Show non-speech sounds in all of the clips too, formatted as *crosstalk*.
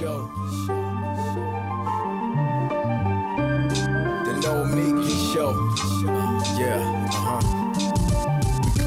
Show. The Nomiki Show.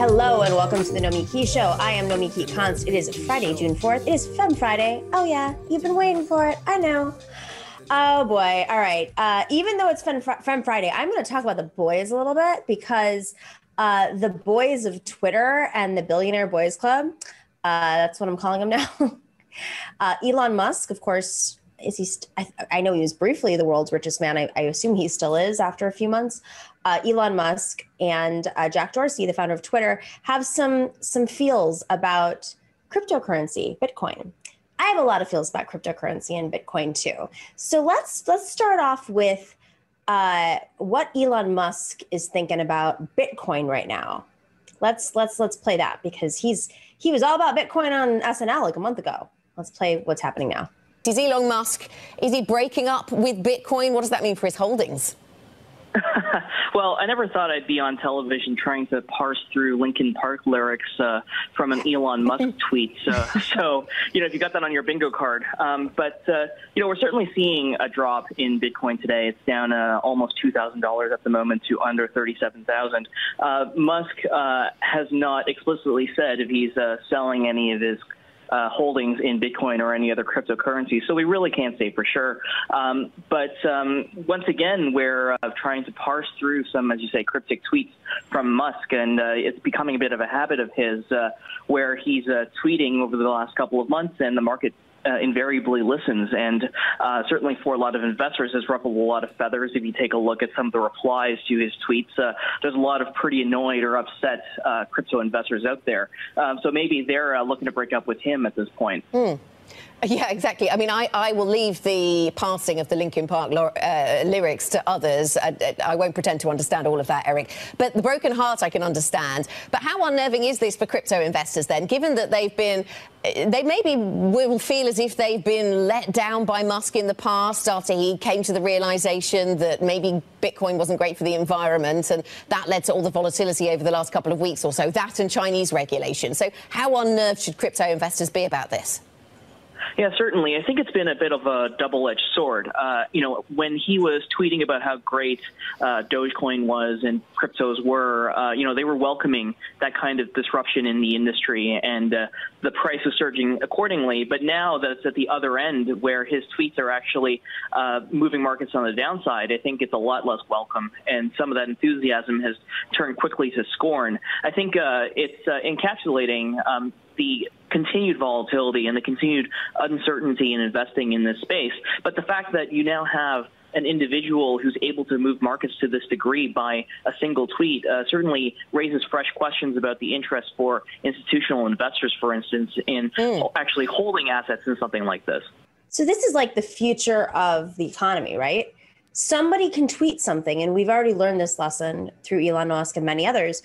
Hello and welcome to the Nomiki Show. I am Nomiki Konst. It is Friday, June 4th. It is Fem Friday. Oh, yeah, you've been waiting for it. I know. Oh, boy. All right. Uh, even though it's Fem, Fem Friday, I'm going to talk about the boys a little bit because uh, the boys of Twitter and the Billionaire Boys Club, uh, that's what I'm calling them now. *laughs* Uh, Elon Musk, of course, is he? St- I, I, know he was briefly the world's richest man. I, I assume he still is after a few months. Uh, Elon Musk and uh, Jack Dorsey, the founder of Twitter, have some some feels about cryptocurrency, Bitcoin. I have a lot of feels about cryptocurrency and Bitcoin too. So let's let's start off with uh, what Elon Musk is thinking about Bitcoin right now. Let's let's let's play that because he's he was all about Bitcoin on SNL like a month ago. Let's play what's happening now. Is Elon Musk, is he breaking up with Bitcoin? What does that mean for his holdings? *laughs* well, I never thought I'd be on television trying to parse through Linkin Park lyrics uh, from an Elon Musk *laughs* tweet. Uh, so, you know, if you got that on your bingo card. Um, but, uh, you know, we're certainly seeing a drop in Bitcoin today. It's down uh, almost $2,000 at the moment to under 37000 uh, Musk uh, has not explicitly said if he's selling any of his uh, holdings in Bitcoin or any other cryptocurrency. So we really can't say for sure. Um, but um, once again, we're uh, trying to parse through some, as you say, cryptic tweets from Musk, and uh, it's becoming a bit of a habit of his uh, where he's uh, tweeting over the last couple of months, and the market uh, invariably listens, and uh, certainly for a lot of investors has ruffled a lot of feathers. If you take a look at some of the replies to his tweets, uh, there's a lot of pretty annoyed or upset uh, crypto investors out there. Um, so maybe they're uh, looking to break up with him at this point. Mm. *laughs* Yeah, exactly. I mean, I, I will leave the passing of the Linkin Park uh, lyrics to others. I, I, won't pretend to understand all of that, Eric. But the broken heart I can understand. But how unnerving is this for crypto investors then, given that they've been, they maybe will feel as if they've been let down by Musk in the past after he came to the realization that maybe Bitcoin wasn't great for the environment and that led to all the volatility over the last couple of weeks or so, that and Chinese regulation. So how unnerved should crypto investors be about this? Yeah, certainly. I think it's been a bit of a double-edged sword. Uh, you know, when he was tweeting about how great uh, Dogecoin was and cryptos were, uh, you know, they were welcoming that kind of disruption in the industry, and uh, the price was surging accordingly. But now that it's at the other end, where his tweets are actually uh, moving markets on the downside, I think it's a lot less welcome, and some of that enthusiasm has turned quickly to scorn. I think uh, it's encapsulating um, the continued volatility and the continued uncertainty in investing in this space. But the fact that you now have an individual who's able to move markets to this degree by a single tweet uh, certainly raises fresh questions about the interest for institutional investors, for instance, in mm. actually holding assets in something like this. So, this is like the future of the economy, right? Somebody can tweet something, and we've already learned this lesson through Elon Musk and many others,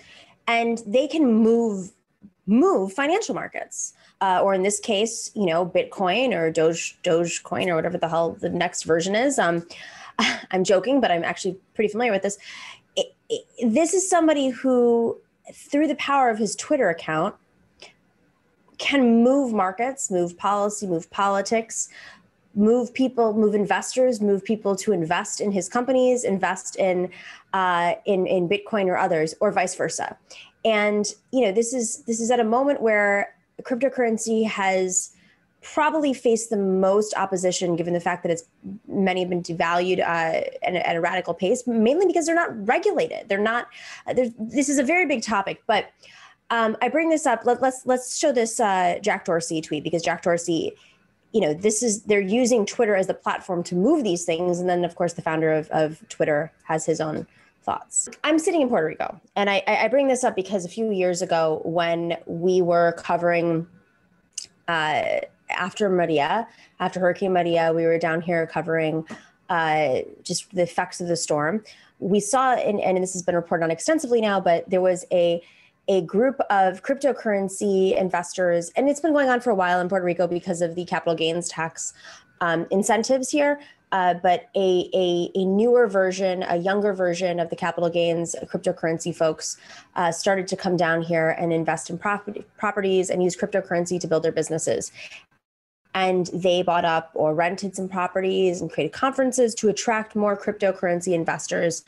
and they can move move financial markets. Uh, or in this case, you know, Bitcoin or Doge Dogecoin or whatever the hell the next version is. Um, *laughs* I'm joking, but I'm actually pretty familiar with this. It, it, this is somebody who, through the power of his Twitter account, can move markets, move policy, move politics, move people, move investors, move people to invest in his companies, invest in uh, in in Bitcoin or others, or vice versa and you know this is this is at a moment where cryptocurrency has probably faced the most opposition given the fact that it's many have been devalued uh, at, at, a radical pace mainly because they're not regulated. They're not this is a very big topic but um, i bring this up. Let, us let's, let's show this uh, jack dorsey tweet because jack dorsey you know this is they're using twitter as the platform to move these things. And then of course the founder of, of twitter has his own thoughts. I'm sitting in Puerto Rico, and I, I bring this up because a few years ago, when we were covering uh, after Maria, after Hurricane Maria, we were down here covering uh, just the effects of the storm. we saw, and, and this has been reported on extensively now, but there was a a group of cryptocurrency investors, and it's been going on for a while in Puerto Rico because of the capital gains tax um, incentives here. Uh, but a, a, a, newer version, a younger version of the capital gains cryptocurrency folks uh, started to come down here and invest in property, properties and use cryptocurrency to build their businesses. And they bought up or rented some properties and created conferences to attract more cryptocurrency investors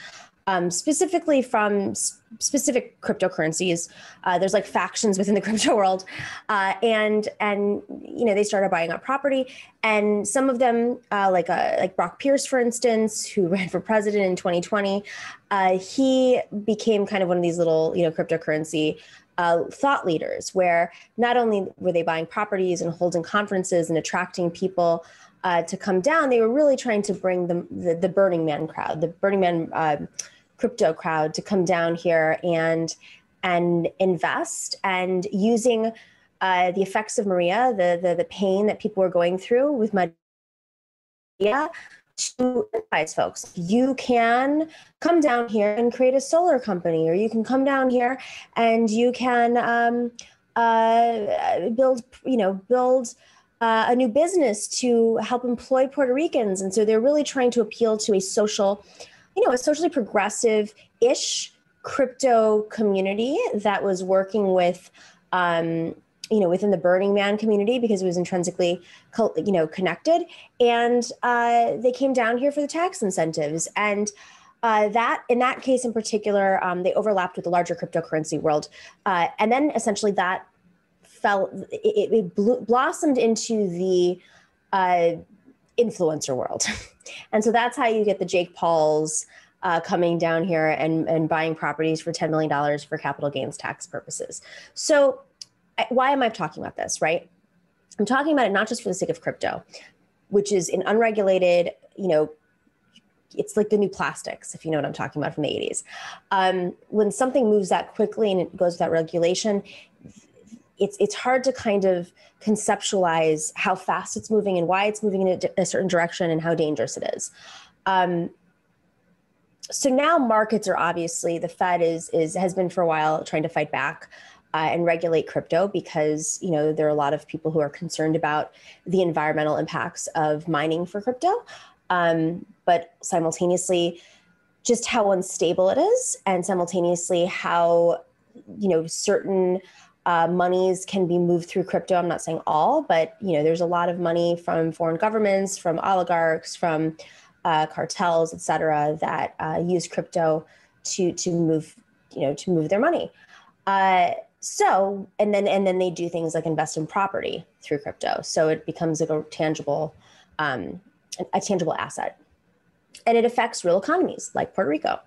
um, specifically from s- specific cryptocurrencies. Uh, there's like factions within the *laughs* crypto world, uh, and and you know they started buying up property, and some of them, uh, like uh, like Brock Pierce, for instance, who *laughs* ran for president in 2020, uh, he became kind of one of these little you know cryptocurrency uh, thought leaders, where not only were they buying properties and holding conferences and attracting people to come down, they were really trying to bring the, the, the Burning Man crowd, the Burning Man uh, crypto crowd to come down here and and invest. And using uh, the effects of Maria, the, the the pain that people were going through with Maria, to advise folks you can come down here and create a solar company or you can come down here and you can um, uh, build you know build uh, a new business to help employ puerto ricans. And so they're really trying to appeal to a social you know a socially progressive ish crypto community that was working with um, you know within the burning man community because it was intrinsically you know connected. And uh, they came down here for the tax incentives. And uh, that in that case in particular um, they overlapped with the larger cryptocurrency world. Uh, and then essentially that fell it, it blew, blossomed into the uh, influencer world *laughs* and so that's how you get the jake pauls uh, coming down here and, and buying properties for $10 million for capital gains tax purposes so why am I talking about this, right? I'm talking about it not just for the sake of crypto, which is an unregulated, you know, it's like the new plastics, if you know what I'm talking about from the 80s. Um, when something moves that quickly and it goes without regulation, it's it's hard to kind of conceptualize how fast it's moving and why it's moving in a, a certain direction and how dangerous it is. Um, so now markets are obviously the Fed is is has been for a while trying to fight back uh, and regulate crypto because you know there are a lot of people who are concerned about the environmental impacts of mining for crypto, um, but simultaneously, just how unstable it is, and simultaneously how you know certain uh, monies can be moved through crypto. I'm not saying all, but you know there's a lot of money from foreign governments, from oligarchs, from uh, cartels, et cetera, that uh, use crypto to to move you know to move their money. Uh, so and then and then they do things like invest in property through crypto so it becomes like a tangible um, a tangible asset and it affects real economies like puerto rico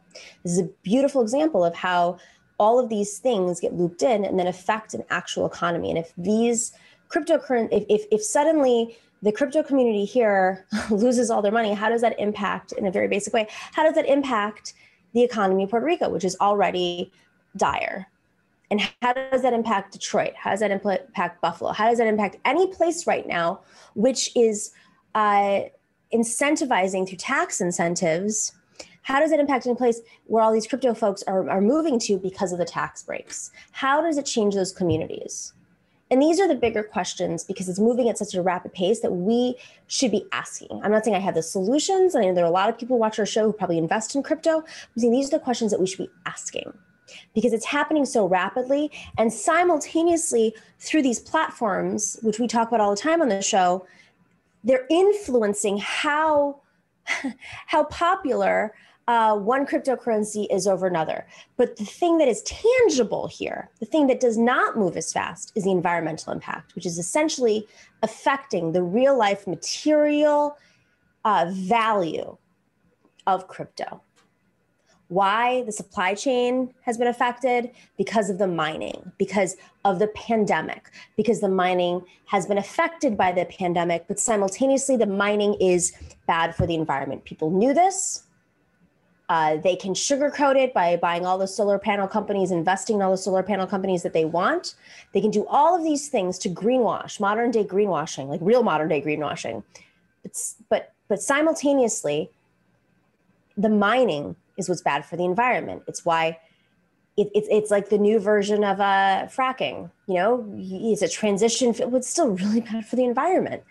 this is a beautiful example of how all of these things get looped in and then affect an actual economy and if these cryptocurrency if, if, if suddenly the crypto community here *laughs* loses all their money how does that impact in a very basic way how does that impact the economy of puerto rico which is already dire and how does that impact Detroit? How does that impact Buffalo? How does that impact any place right now, which is uh, incentivizing through tax incentives? How does it impact any place where all these crypto folks are, are moving to because of the tax breaks? How does it change those communities? And these are the bigger questions because it's moving at such a rapid pace that we should be asking. I'm not saying I have the solutions. I know there are a lot of people who watch our show who probably invest in crypto. I'm saying these are the questions that we should be asking because it's happening so rapidly and simultaneously through these platforms which we talk about all the time on the show they're influencing how *laughs* how popular uh, one cryptocurrency is over another but the thing that is tangible here the thing that does not move as fast is the environmental impact which is essentially affecting the real life material uh, value of crypto why the supply chain has been affected because of the mining, because of the pandemic, because the mining has been affected by the pandemic, but simultaneously, the mining is bad for the environment. People knew this. Uh, they can sugarcoat it by buying all the solar panel companies, investing in all the solar panel companies that they want. They can do all of these things to greenwash, modern day greenwashing, like real modern day greenwashing. But but simultaneously, the mining is what's bad for the environment. It's why it, it's it's like the new version of uh, fracking. You know, it's a transition. It's still really bad for the environment.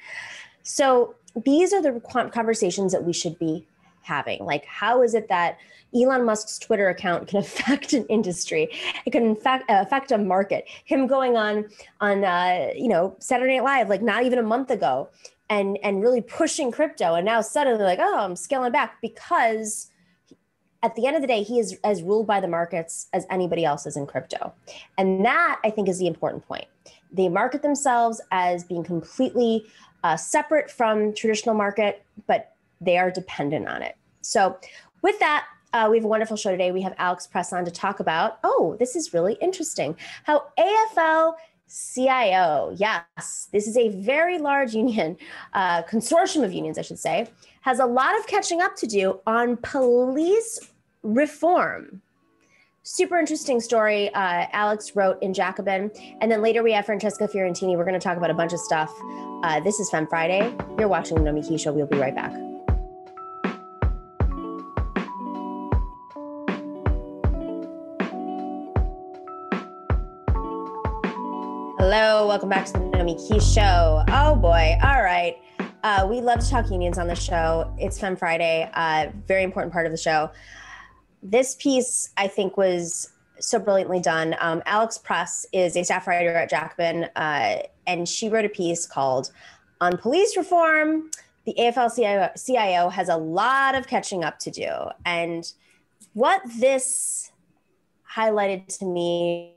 So these are the conversations that we should be having. Like, how is it that Elon Musk's Twitter account can *laughs* affect an industry? It can in fact uh, affect a market. Him going on on uh, you know Saturday Night Live like not even a month ago, and and really pushing crypto, and now suddenly like oh I'm scaling back because at the end of the day, he is as ruled by the markets as anybody else is in crypto. And that I think is the important point. They market themselves as being completely uh, separate from traditional market, but they are dependent on it. So, with that, uh, we have a wonderful show today. We have Alex Press on to talk about, oh, this is really interesting, how AFL CIO, yes, this is a very large *laughs* union, uh, consortium of unions, I should say, has a lot of catching up to do on police reform. Super interesting story. Uh, Alex wrote in Jacobin. And then later we have Francesca Fiorentini. We're going to talk about a bunch of stuff. Uh, this is Fem Friday. You're watching the Nomiki Show. We'll be right back. Hello, welcome back to the Nomi Key Show. Oh boy, all right. Uh, we love to talk unions on the show. It's Fem Friday, uh, very important part of the show. This piece, I think, was so brilliantly done. Um, Alex Press is a staff writer at Jacobin, uh, and she wrote a piece called On Police Reform. The AFL CIO has a lot of catching up to do. And what this highlighted to me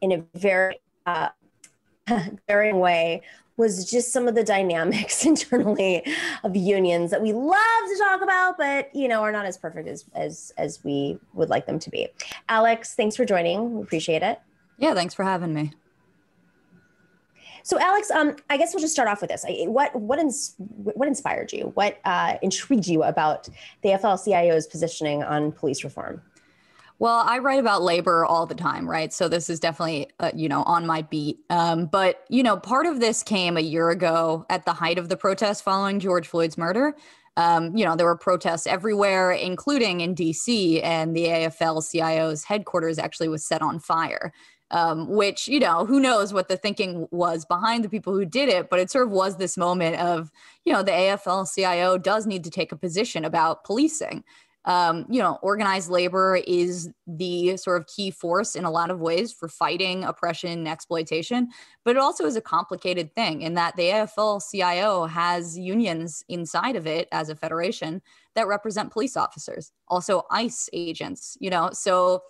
in a very uh, *laughs* way was just some of the dynamics *laughs* internally of unions that we love to talk about, but you know are not as perfect as as as we would like them to be. Alex, thanks for joining. We appreciate it. Yeah, thanks for having me. So, Alex, um, I guess we'll just start off with this. What what ins- what inspired you? What uh, intrigued you about the AFL-CIO's positioning on police reform? Well, I write about labor all the time, right? So this is definitely, uh, you know, on my beat. Um, but, you know, part of this came a year ago at the height of the protests following George Floyd's murder. Um, you know, there were protests everywhere, including in DC, and the AFL CIO's headquarters actually was set on fire. Um, which, you know, who knows what the thinking was behind the people who did it, but it sort of was this moment of, you know, the AFL CIO does need to take a position about policing um, you know, organized labor is the sort of key force in a lot of ways for fighting oppression and exploitation, but it also is a complicated thing in that the AFL CIO has unions inside of it as a federation that represent police officers, also ICE agents, you know, so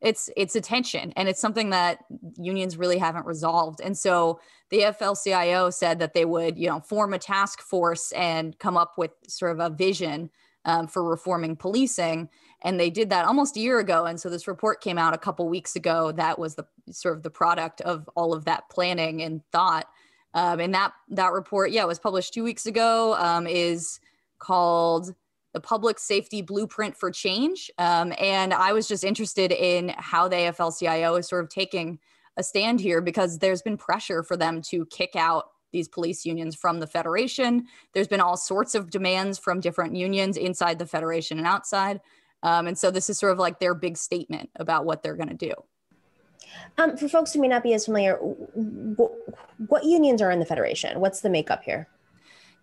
it's it's a tension and it's something that unions really haven't resolved. And so the afl-cio said that they would you know form a task force and come up with sort of a vision um, for reforming policing. And they did that almost a year ago. And so this report came out a couple weeks ago that was the sort of the product of all of that planning and thought. Um, and that that report, yeah, was published two weeks ago. Um, is called the Public Safety Blueprint for Change. Um, and I was just interested in how the AFL-CIO is sort of taking a stand here because there's been pressure for them to kick out these police unions from the federation. There's been all sorts of demands from different unions inside the federation and outside. Um, and so this is sort of like their big statement about what they're going to do. Um, for folks who may not be as familiar, what, what unions are in the federation? What's the makeup here?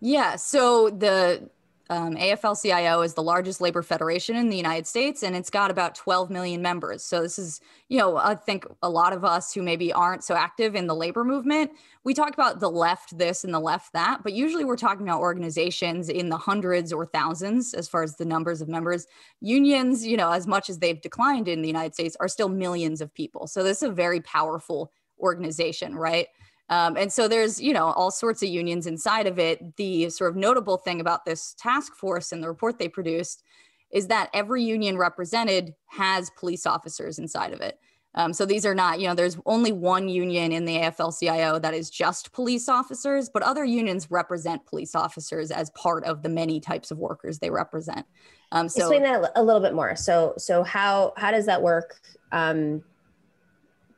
Yeah, so the um, AFL-CIO is the largest labor federation in the United States, and it's got about 12 million members. So this is, you know, I think a lot of us who maybe aren't so active in the labor movement, we talk about the left this and the left that, but usually we're talking about organizations in the hundreds or thousands as far as the numbers of members. Unions, you know, as much as they've declined in the United States, are still millions of people. So this is a very powerful organization, right? Um, and so there's, you know, all sorts of unions inside of it. The sort of notable thing about this task force and the report they produced is that every union represented has police officers inside of it. Um, so these are not, you know, there's only one union in the AFL-CIO that is just police officers, but other unions represent police officers as part of the many types of workers they represent. Um, so explain that a little bit more. So, so how how does that work? Um,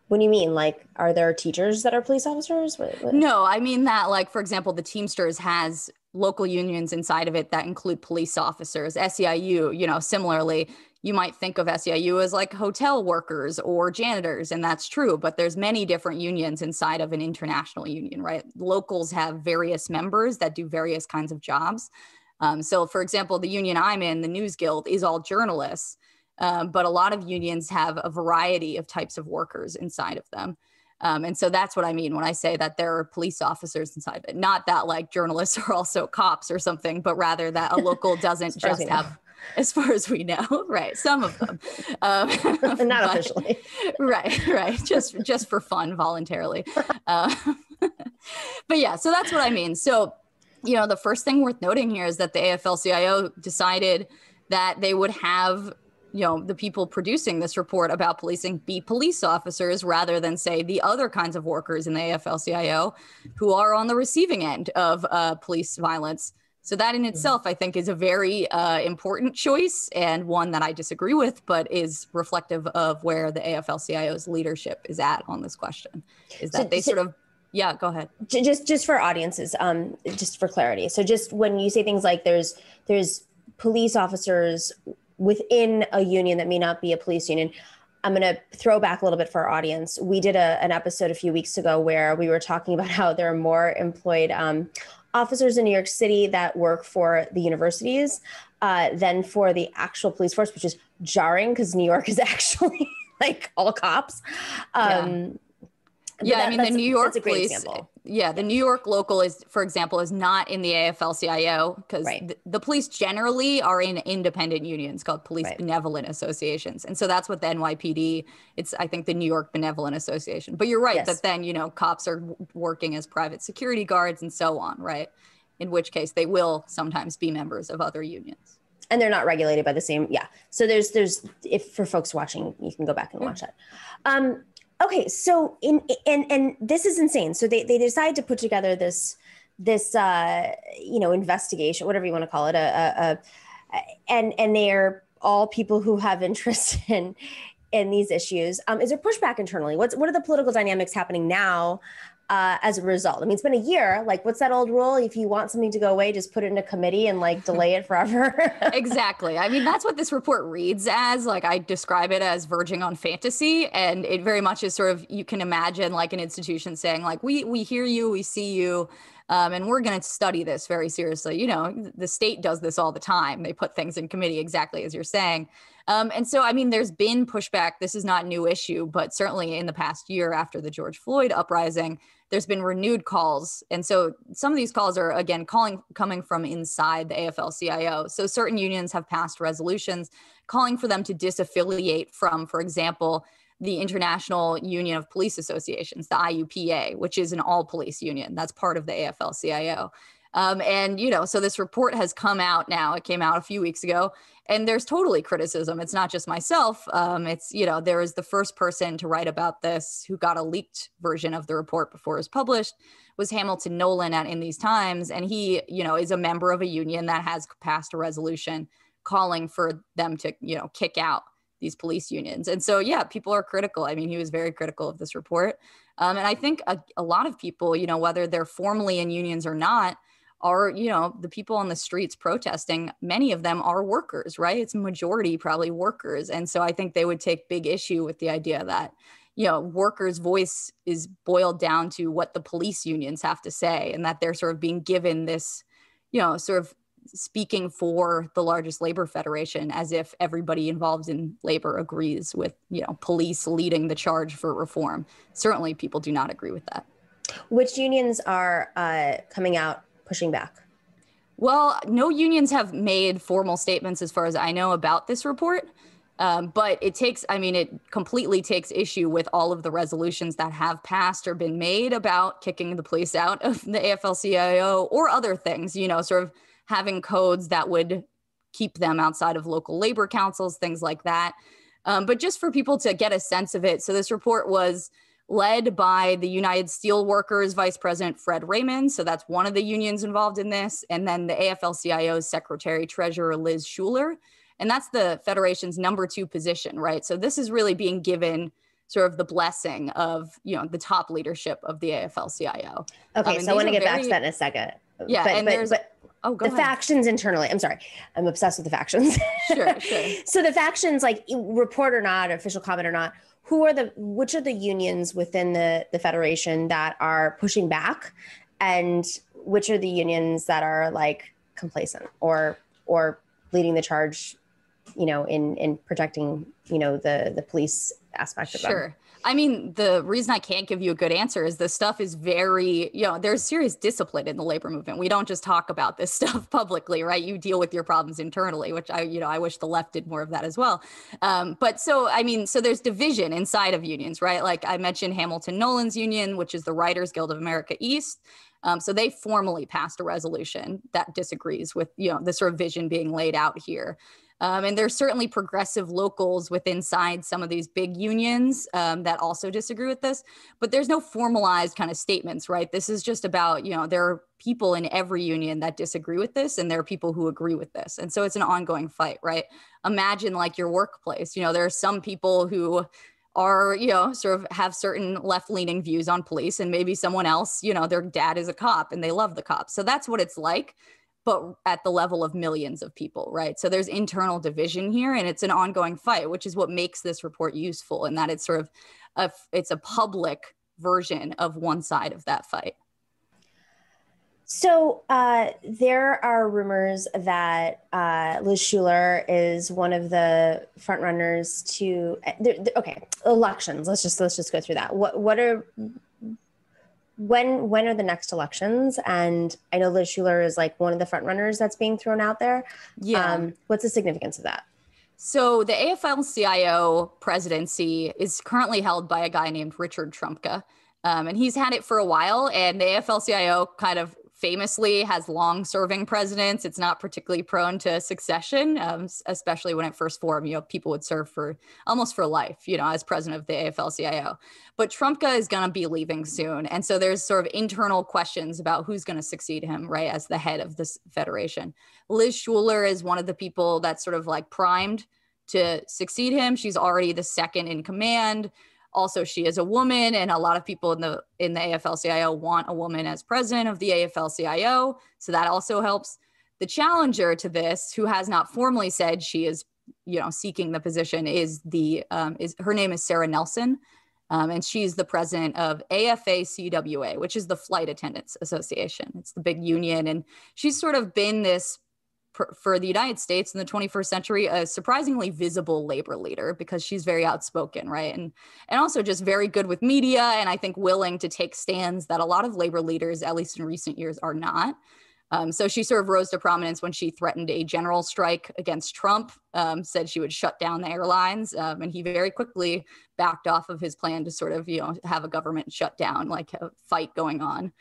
What do you mean? Like, are there teachers that are police officers? What, what? No, I mean that, like, for example, the Teamsters has local unions inside of it that include police officers. SEIU, you know, similarly, you might think of SEIU as like hotel workers or janitors, and that's true, but there's many different unions inside of an international union, right? Locals have various members that do various kinds of jobs. Um, so, for example, the union I'm in, the News Guild, is all journalists. Um, but a lot of unions have a variety of types of workers inside of them. Um, and so that's what I mean when I say that there are police officers inside of it. Not that like journalists *laughs* are also cops or something, but rather that a *laughs* local doesn't just have, as far as we know, *laughs* right? Some of them, um, not but, officially, right? Right, just just for fun, voluntarily. Uh, but yeah, so that's what I mean. So, you know, the first thing worth noting here is that the AFL-CIO decided that they would have you know the people producing this report about policing be police officers rather than say the other kinds of workers in the AFL-CIO who are on the receiving end of uh, police violence. So that in itself, I think, is a very uh, important choice and one that I disagree with, but is reflective of where the AFL-CIO's leadership is at on this question. Is that so, they so, sort of yeah, go ahead. Just just for audiences, um, just for clarity. So just when you say things like there's there's police officers within a union that may not be a police union. I'm going to throw back a little bit for our audience. We did a, an episode a few weeks ago where we were talking about *laughs* how there are more employed um, officers in New York City that work for the universities uh, than for the actual police force, which is jarring because New York is *laughs* actually like all cops. Um, yeah yeah, that, I mean the New York police. Example. Yeah, the New York local is, for example, is not in the AFL-CIO because right. the, the, police generally are in independent unions called police right. benevolent associations, and so that's what the NYPD. It's I think the New York Benevolent Association. But you're right yes. that then you know cops are working as private security guards and so on, right? In which case they will sometimes be members of other unions and they're not regulated by the same yeah so there's there's if for folks watching you can go back and watch that um okay so in and and this is insane. So they they decide to put together this this uh you know investigation whatever you want to call it a, a, a and and they're all people who have *laughs* interest in in these issues. Um is there pushback internally? What's what are the political dynamics happening now uh, as a result. I mean, it's been a year. Like, what's that old rule? If you want something to go away, just put it in a committee and like delay it forever. *laughs* exactly. I mean, that's what this report reads as. Like, I describe it as verging on fantasy, and it very much is sort of you can imagine like an institution saying like, "We we hear you, we see you." Um, and we're going to study this very seriously. You know, the state does this all the time. They put things in committee exactly as you're saying. Um, and so, I mean, there's been pushback. This is not a new issue, but certainly in the past year after the George Floyd uprising, there's been renewed calls. And so some of these calls are again calling coming from inside the AFL-CIO. So certain unions have passed resolutions calling for them to disaffiliate from, for example, the International Union of Police Associations, the IUPA, which is an all police union. That's part of the AFL-CIO. Um, and, you know, so this report has come out now. It came out a few weeks ago, and there's totally criticism. It's not just myself. Um, it's, you know, there is the first person to write about this who got a leaked version of the report before it was published was Hamilton Nolan at In These Times. And he, you know, is a member of a union that has passed a resolution calling for them to, you know, kick out these police unions. And so, yeah, people are critical. I mean, he was very critical of this report. Um, and I think a, a lot of people, you know, whether they're formally in unions or not, are you know the people on the streets protesting many of them are workers right? It's majority probably workers and so i think they would take big issue with the idea that you know workers voice is boiled down to what the police unions have to say and that they're sort of being given this you know sort of speaking for the largest labor federation as if everybody involved in labor agrees with you know police leading the charge for reform. Certainly people do not agree with that. Which unions are uh, coming out pushing back? Well, no unions have made formal statements, as far as I know, about this report. Um, but it takes, I mean, it completely takes issue with all of the resolutions that have passed or been made about kicking the police out of the AFL CIO or other things, you know, sort of having codes that would keep them outside of local labor councils, things like that. Um, but just for people to get a sense of it. So this report was led by the United Steelworkers Vice President Fred Redmond. So that's one of the unions involved in this. And then the AFL CIO's Secretary Treasurer Liz Shuler. And that's the Federation's number two position, right? So this is really being given sort of the blessing of you know the top leadership of the AFL-CIO. Okay, um, so I want to get very, back to that in a second. Yeah, but, and but, there's but oh, the ahead. factions internally. I'm sorry, I'm obsessed with the factions. Sure, *laughs* sure. so the factions, like report or not, official comment or not, who are the which are the unions within the the federation that are pushing back, and which are the unions that are like complacent or or leading the charge you know in in protecting you know the the police aspect of sure. them I mean, the reason I can't give you a good answer is this stuff is very, you know, there's serious discipline in the labor movement. We don't just talk about this *laughs* stuff publicly, right? You deal with your problems internally, which I, you know, I wish the left did more of that as well. Um, but so, I mean, so there's division inside of unions, right? Like I mentioned Hamilton Nolan's union, which is the Writers Guild of America East. Um, so they formally passed a resolution that disagrees with, you know, the sort of vision being laid out here. Um, and there's certainly progressive locals within inside some of these big unions um, that also disagree with this, but there's no formalized kind of statements, right? This is just about, you know, there are people in every union that disagree with this, and there are people who agree with this. And so it's an ongoing fight, right? Imagine like your workplace, you know, there are some people who are you know sort of have certain left leaning views on police and maybe someone else you know their dad is a cop and they love the cops so that's what it's like but at the level of millions of people, right? So there's internal division here, and it's an ongoing fight, which is what makes this report useful, and that it's sort of a, it's a public version of one side of that fight. So uh, there are rumors that uh, Liz Shuler is one of the frontrunners to. Okay, elections. Let's just let's just go through that. What what are when when are the next elections? And I know Liz Shuler is like one of the front runners that's being thrown out there. Yeah. Um, what's the significance of that? So the AFL-CIO presidency is currently held by a guy named Richard Trumka. Um, and he's had it for a while. And the AFL-CIO kind of famously has long serving presidents. It's not particularly prone to succession, um, especially when it first formed. You know, people would serve for almost for life, you know, as president of the AFL CIO. But Trumka is going to be leaving soon. And so there's sort of internal questions about who's going to succeed him, right, as the head of this federation. Liz Shuler is one of the people that's sort of like primed to succeed him. She's already the second in command also she is a woman and a lot of people in the in the AFL-CIO want a woman as president of the AFL-CIO so that also helps. The challenger to this who has not formally said she is you know seeking the position is the um, is her name is Sara Nelson um, and she's the president of AFA-CWA which is the Flight Attendants Association. It's the big union and she's sort of been this for the United States in the 21st century a surprisingly visible labor leader because she's very outspoken, right? And and also just very good with media and I think willing to take stands that a lot of labor leaders, at least in recent years, are not. Um, so she sort of rose to prominence when she threatened a general strike against Trump, um, said she would shut down the airlines, um, and he very quickly backed off of his plan to sort of, you know, have a government shutdown, like a fight going on.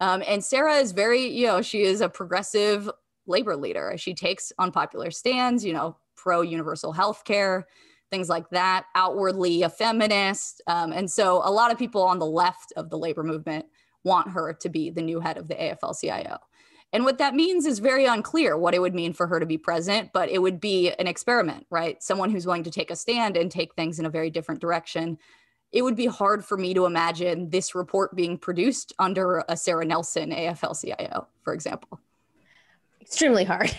Um, and Sara is very, you know, she is a progressive labor leader. She takes unpopular stands, you know, pro universal health care, things like that, outwardly a feminist. Um, and so a lot of people on the left of the labor movement want her to be the new head of the AFL CIO. And what that means is very unclear what it would mean for her to be president, but it would be an experiment, right? Someone who's willing to take a stand and take things in a very different direction. It would be hard for me to imagine this report being produced under a Sara Nelson AFL CIO, for example extremely hard.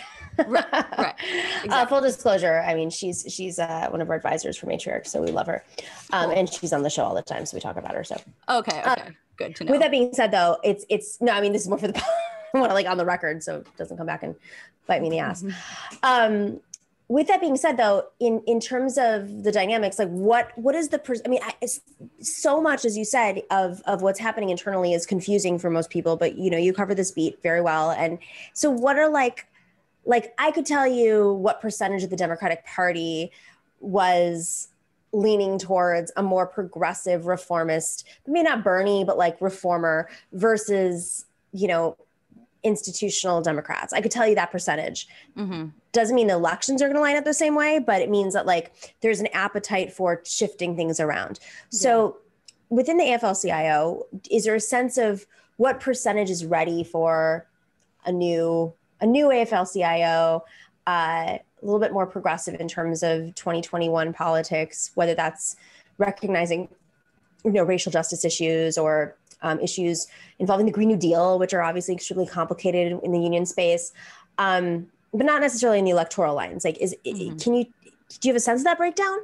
right, right. *laughs* Exactly. Uh, full disclosure, I mean, she's she's uh, one of our advisors for Matriarch, so we love her, um, and she's on the show all the time, so we talk about her. So okay, uh, okay, uh, good to know. With that being said, though, it's it's no, I mean, this is more for the *laughs* more like on the record, so it doesn't come back and bite me in the ass. Mm-hmm. Um, with that being said though in in terms of the dynamics like what what is the pers- i mean I, so much as you said of of what's happening internally is confusing for most people but you know you cover this beat very well and so what are like like i could tell you what percentage of the democratic party was leaning towards a more progressive reformist maybe not bernie but like reformer versus you know institutional Democrats. I could tell you that percentage. Mm-hmm. Doesn't mean the elections are going to line up the same way, but it means that like there's an appetite for shifting things around. Yeah. So within the AFL-CIO, is there a sense of what percentage is ready for a new a new AFL-CIO? Uh, a little bit more progressive in terms of 2021 politics, whether that's recognizing you know racial justice issues or um, issues involving the Green New Deal, which are obviously extremely complicated in the union space, um, but not necessarily in the electoral lines. Like, is mm-hmm. can you do you have a sense of that breakdown?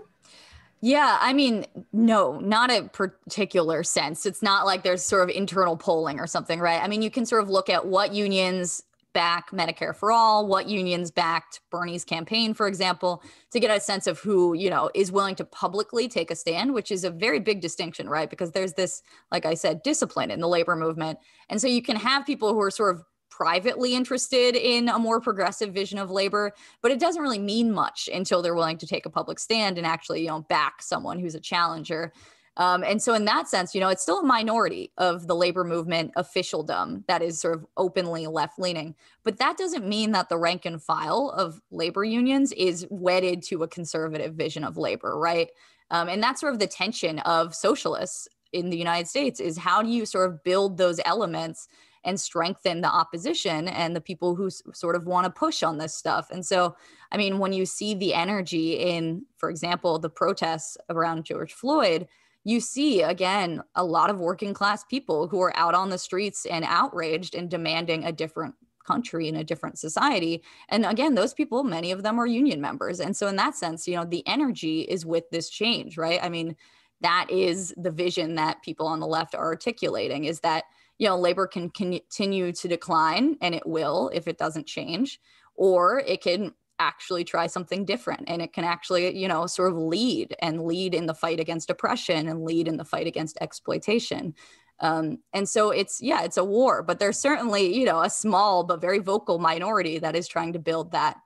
Yeah, I mean, no, not a particular sense. It's not like there's sort of internal polling or something, right? I mean, you can sort of look at what unions back Medicare for all, what unions backed Bernie's campaign, for example, to get a sense of who, you know, is willing to publicly take a stand, which is a very big distinction, right? Because there's this, like I said, discipline in the labor movement. And so you can have people who are sort of privately interested in a more progressive vision of labor, but it doesn't really mean much until they're willing to take a public stand and actually, you know, back someone who's a challenger. Um, and so, in that sense, you know, it's still a minority of the labor movement officialdom that is sort of openly left leaning. But that doesn't mean that the rank and file of labor unions is wedded to a conservative vision of labor, right? Um, and that's sort of the tension of socialists in the United States is how do you sort of build those elements and strengthen the opposition and the people who s- sort of want to push on this stuff. And so, I mean, when you see the energy in, for example, the protests around George Floyd, you see again a lot of working class people who are out on the streets and outraged and demanding a different country and a different society. And again those people many of them are union members. And so in that sense you know the energy is with this change right? I mean that is the vision that people on the left are articulating is that you know labor can continue to decline and it will if it doesn't change or it can actually try something different and it can actually you know sort of lead and lead in the fight against oppression and lead in the fight against exploitation. Um, and so it's yeah it's a war but there's certainly you know a small but very vocal minority that is trying to build that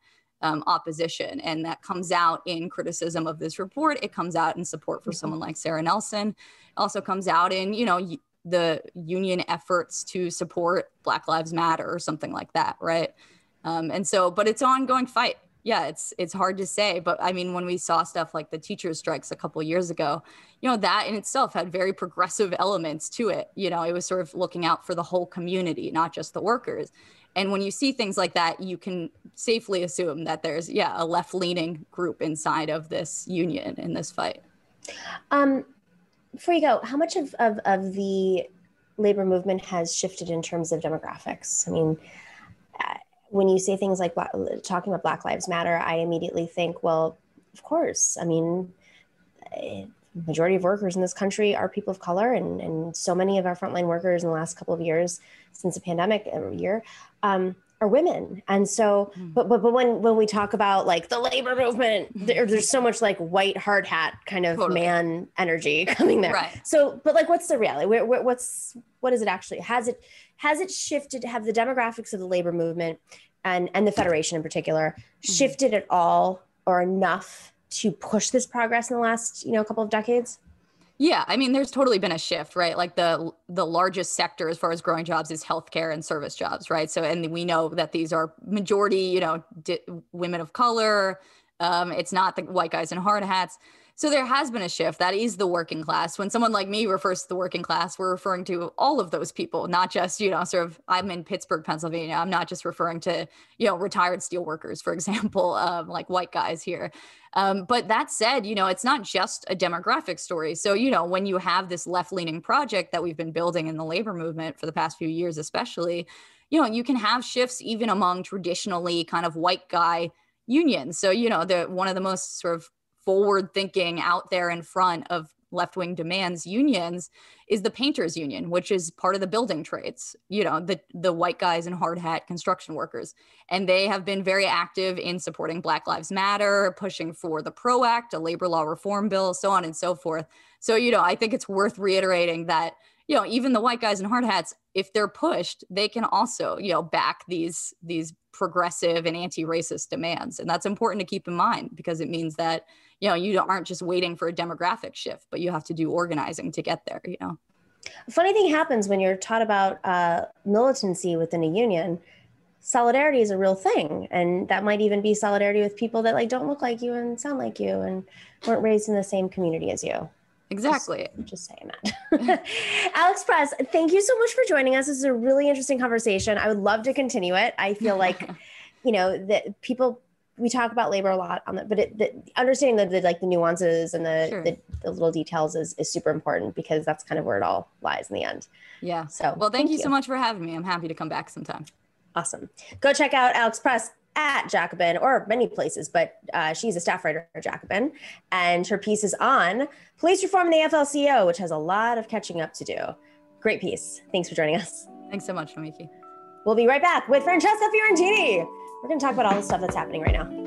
um, opposition and that comes out in criticism of this report. It comes out in support for mm-hmm. someone like sara nelson. It also comes out in you know the union efforts to support black lives matter or something like that right um, and so but it's an ongoing fight yeah, it's it's hard to say, but I mean, when we saw stuff like the teachers' strikes a couple years ago, you know, that in itself had very progressive elements to it. You know, it was sort of looking out for the whole community, not just the workers. And when you see things like that, you can safely assume that there's yeah a left-leaning group inside of this union in this fight. Um, before you go, how much of, of, of the labor movement has shifted in terms of demographics? I mean, when you say things like talking about Black Lives Matter, I immediately think, well, of course. I mean, eh, majority of workers in this country are people of color, and, and so many of our frontline workers in the last couple of years since the pandemic every year um, are women. And so, mm. but, but but when when we talk about like the labor movement, there, there's so much like white hard hat kind of totally. man energy *laughs* coming there. Right. So, but like, what's the reality? Where, where, what's what is it actually? Has it has it shifted? Have the demographics of the labor movement and and the federation in particular mm-hmm. shifted at all or enough to push this progress in the last you know couple of decades? Yeah, I mean, there's totally been a shift, right? Like the the largest sector as far as growing jobs is healthcare and service jobs, right? So, and we know that these are majority, you know, di- women of color. Um, it's not the white guys in hard hats. So there has been a shift. That is the working class. When someone like me refers to the working class, we're referring to all of those people, not just, you know, sort of, I'm in Pittsburgh, Pennsylvania. I'm not just referring to, you know, retired steel workers, for *laughs* example, um, like white guys here. Um, but that said, you know, it's not just a demographic story. So, you know, when you have this left leaning project that we've been building in the labor movement for the past few years, especially, you know, you can have shifts even among traditionally kind of white guy unions. So, you know, the one of the most sort of forward thinking out there in front of left wing demands unions is the painters union which is part of the building trades you know the the white guys and hard hat construction workers. And they have been very active in supporting black lives matter pushing for the pro act a labor law reform bill so on and so forth. So you know i think it's worth reiterating that you know even the white guys and hard hats if they're pushed they can also you know back these these progressive and anti-racist demands. And that's important to keep in mind because it means that you know you aren't just waiting for a demographic shift but you have to do organizing to get there you know? Funny thing happens when you're taught about uh, militancy within a union solidarity is a real thing. And that might even be solidarity with people that like don't look like you and sound like you and weren't raised in the same community as you exactly just, just saying that *laughs* alex press thank you so much for joining us this is a really interesting conversation i would love to continue it i feel like *laughs* you know that people we talk about labor a lot on that, but it, the, understanding the, the like the nuances and the, Sure. the the little details is is super important because that's kind of where it all lies in the end. Yeah. So, well, thank, thank you you. so much for having me. I'm happy to come back sometime. Awesome. Go check out Alex Press at Jacobin or many places, but uh, she's a staff writer at Jacobin, and her piece is on police reform in the AFL-CIO, which has a lot of catching up to do. Great piece. Thanks for joining us. Thanks so much, Nomiki. We'll be right back with Francesca Fiorentini. We're going to talk about all the stuff that's happening right now.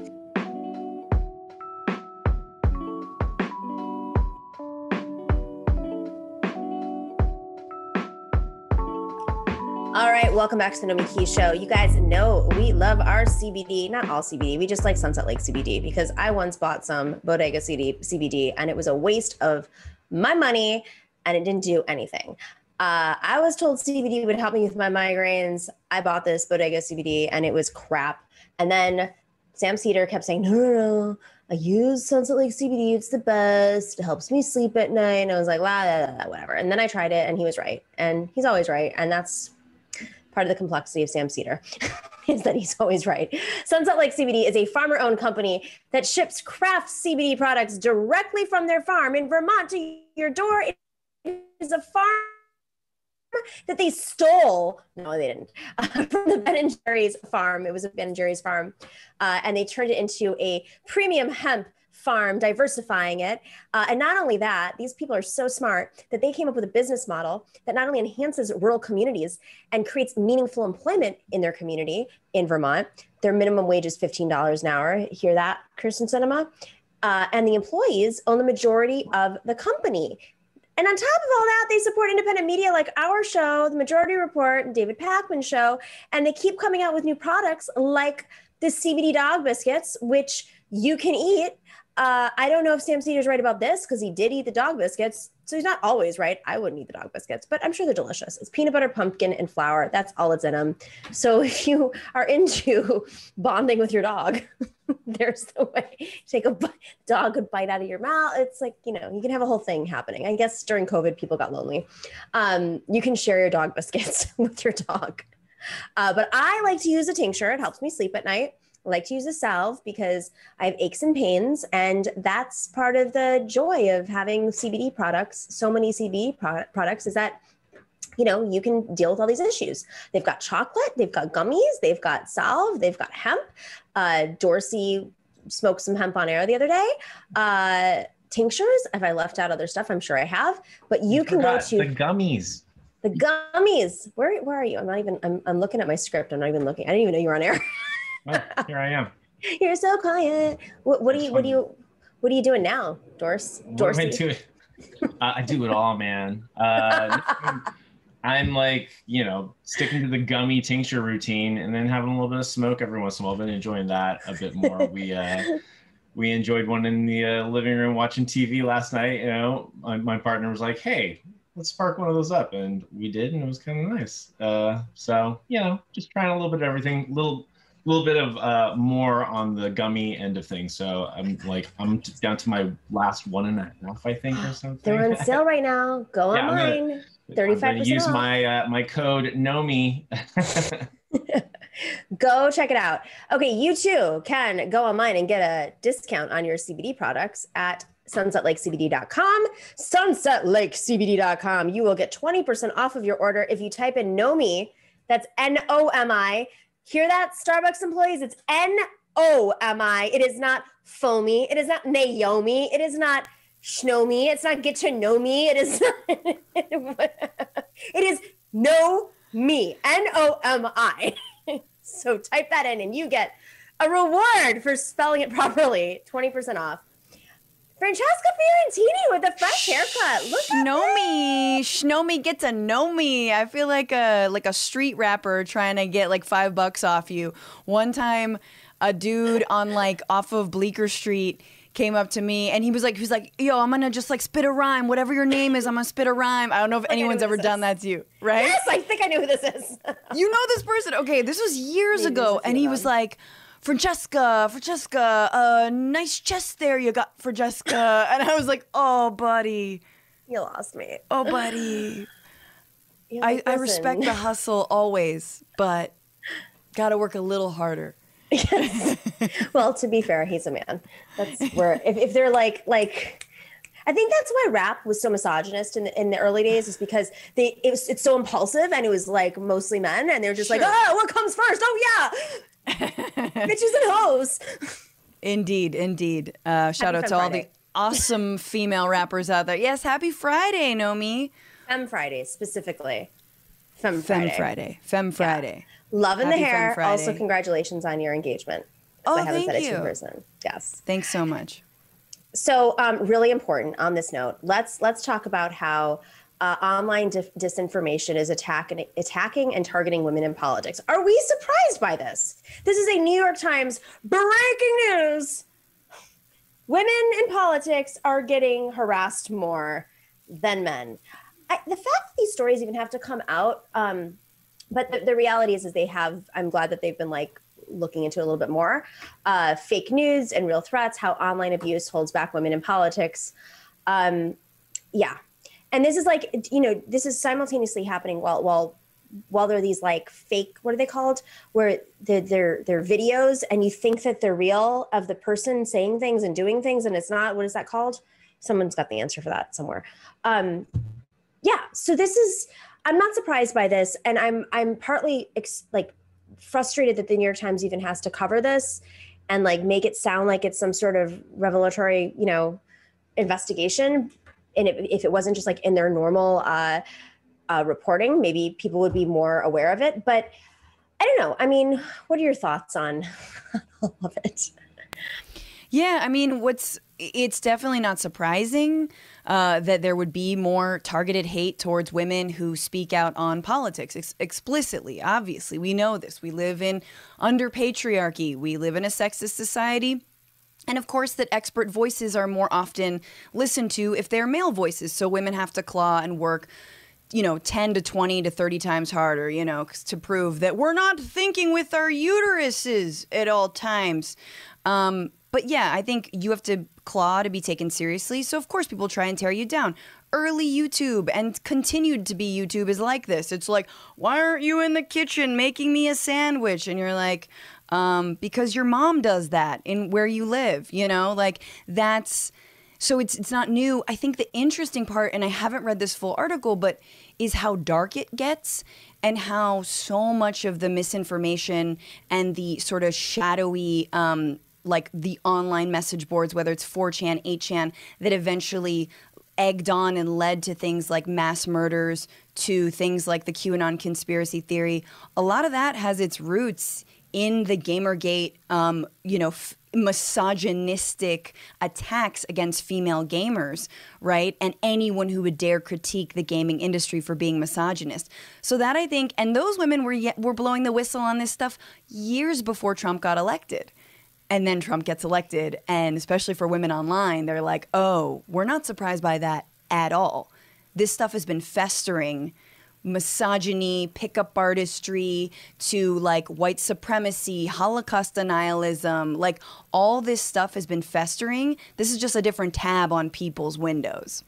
All right, welcome back to the Nomiki Show. You guys know we love our CBD, not all CBD. We just like Sunset Lake CBD because I once bought some Bodega CD, CBD and it was a waste of my money and it didn't do anything. Uh, I was told CBD would help me with my migraines. I bought this Bodega CBD and it was crap. And then Sam Seder kept saying, no, no, no. I use Sunset Lake CBD. It's the best. It helps me sleep at night. And I was like, whatever. And then I tried it and he was right. And he's always right. And that's part of the complexity of Sam Seder *laughs* is that he's always right. Sunset Lake CBD is a farmer owned company that ships craft CBD products directly from their farm in Vermont to your door. It is a farm that they stole. No, they didn't. *laughs* from the Ben and Jerry's farm. It was a Ben and Jerry's farm. Uh, and they turned it into a premium hemp farm, diversifying it. Uh, and not only that, these people are so smart that they came up with a business model that not only enhances rural communities and creates meaningful employment in their community in Vermont. Their minimum wage is $15 an hour. Hear that, Kyrsten Sinema? Uh, and the employees own the majority of the company. And on top of all that, they support independent media like our show, The Majority Report, and David Pakman show. And they keep coming out with new products like the CBD dog biscuits, which you can eat. Uh, I don't know if Sam Seder's right about this because he did eat the dog biscuits. So he's not always right. I wouldn't eat the dog biscuits, but I'm sure they're delicious. It's peanut butter, pumpkin, and flour. That's all it's in them. So *laughs* if you are into *laughs* bonding with your dog, *laughs* there's the way. Take a dog could bite out of your mouth. It's like, you know, you can have a whole thing happening. I guess during COVID, people got lonely. Um, you can share your dog biscuits with your dog. Uh, but I like to use a tincture. It helps me sleep at night. I like to use a salve because I have aches and pains, and that's part of the joy of having CBD products. So many CBD pro- products is that you know you can deal with all these issues. They've got chocolate, they've got gummies, they've got salve, they've got hemp. Uh, Dorsey smoked some hemp on air the other day. Uh, tinctures. If I left out other stuff, I'm sure I have. But you can go to the gummies. the gummies. Where where are you? I'm not even. I'm, I'm looking at my script. I'm not even looking. I didn't even know you were on air. *laughs* Oh, here I am. *laughs* You're so quiet. What, what do you what do funny. you what are you doing now, Dors? What am I doing? *laughs* Uh, I do it all, man. Uh, I'm like, you know, sticking to the gummy tincture routine and then having a little bit of smoke every once in a while. I've been enjoying that a bit more. we uh, *laughs* we enjoyed one in the uh, living room watching TV last night. You know, my, my partner was like, "Hey, let's spark one of those up," and we did, and it was kind of nice. Uh, so you know, just trying a little bit of everything, little little bit of uh, more on the gummy end of things. So I'm like, I'm down to my last one and a half, I think, or *gasps* something. They're on sale right now. Go Yeah, online. 35% Use off. my uh, my code NOMI. *laughs* Go check it out. Okay, you too can go online and get a discount on your CBD products at sunsetlakecbd.com. Sunsetlakecbd.com. You will get 20% off of your order if you type in NOMI. That's N O M I. Hear that, Starbucks employees? It's N O M I. It is not foamy. It is not Naomi. It is not Shnomi. It's not get to know me. It is *laughs* it is know me. N O M I. *laughs* So type that in and you get a reward for spelling it properly. 20% off. Francesca Fiorentini with a fresh haircut. Look at me, know me, get to know me. I feel like a like a street rapper trying to get like five bucks off you. One time, a dude on like off of Bleecker Street came up to me and he was like, he was like, yo, I'm gonna just like spit a rhyme. Whatever your name is, I'm gonna spit a rhyme. I don't know if anyone's ever done is. that to you, right? Yes, I think I know who this is. you know this person. Okay, this was years Maybe ago, and he was like, Francesca, Francesca, uh, nice chest there you got, Francesca. *laughs* and I was like, oh, buddy, you lost me. oh, buddy. *laughs* You're I, I respect the hustle always, but gotta work a little harder. Yes. *laughs* well, to be fair, he's a man. That's where if, if they're like like I think that's why rap was so misogynist in the, in the early days is because they it was it's so impulsive and it was like mostly men and they're just like, oh, what comes first? Oh yeah, *laughs* bitches and hoes. Indeed, indeed. Uh, shout out to all the awesome female rappers out there. Yes, happy Friday, Nomi. Fem Friday specifically. Fem Femme Friday. Friday. Femme Friday. Love in the Happy Femme hair. Also, congratulations on your engagement. Oh, I haven't thank said it to you. in person. Yes. Thanks so much. So, um, really important on this note. Let's let's talk about how uh, online dis- disinformation is attacking attacking and targeting women in politics. Are we surprised by this? This is a New York Times breaking news. Women in politics are getting harassed more than men. I, the fact that these stories even have to come out, um, but the, the reality is, is they have. I'm glad that they've been like looking into a little bit more. Uh, fake news and real threats, how online abuse holds back women in politics. Um, yeah, and this is like you know this is simultaneously happening while while while there are these like fake what are they called? Where they're, they're they're videos and you think that they're real of the person saying things and doing things and it's not what is that called? Someone's got the answer for that somewhere. Um yeah so this is i'm not surprised by this and i'm i'm partly ex- like frustrated that the new york times even has to cover this and like make it sound like it's some sort of revelatory you know investigation and if, if it wasn't just like in their normal uh, uh, reporting maybe people would be more aware of it but i don't know i mean what are your thoughts on *laughs* all of it Yeah, I mean, what's it's definitely not surprising uh, that there would be more targeted hate towards women who speak out on politics ex- explicitly. Obviously, we know this. We live in under patriarchy. We live in a sexist society. And of course, that expert voices are more often listened to if they're male voices. So women have to claw and work, you know, 10 to 20 to 30 times harder, you know, to prove that we're not thinking with our uteruses at all times. Um, but yeah, I think you have to claw to be taken seriously. So, of course, people try and tear you down. Early YouTube and continued to be YouTube is like this. It's like, why aren't you in the kitchen making me a sandwich? And you're like, um, because your mom does that in where you live, you know, like that's so it's it's not new. I think the interesting part, and I haven't read this full article, but is how dark it gets and how so much of the misinformation and the sort of shadowy um, like the online message boards, whether it's 4chan, 8chan, that eventually egged on and led to things like mass murders, to things like the QAnon conspiracy theory. A lot of that has its roots in the Gamergate, um, you know, f- misogynistic attacks against female gamers, right? And anyone who would dare critique the gaming industry for being misogynist. So that I think, and those women were yet, were blowing the whistle on this stuff years before Trump got elected. And then Trump gets elected, and especially for women online, they're like, "Oh, we're not surprised by that at all. This stuff has been festering." Misogyny, pickup artistry, to like white supremacy, Holocaust denialism, like all this stuff has been festering. This is just a different tab on people's windows.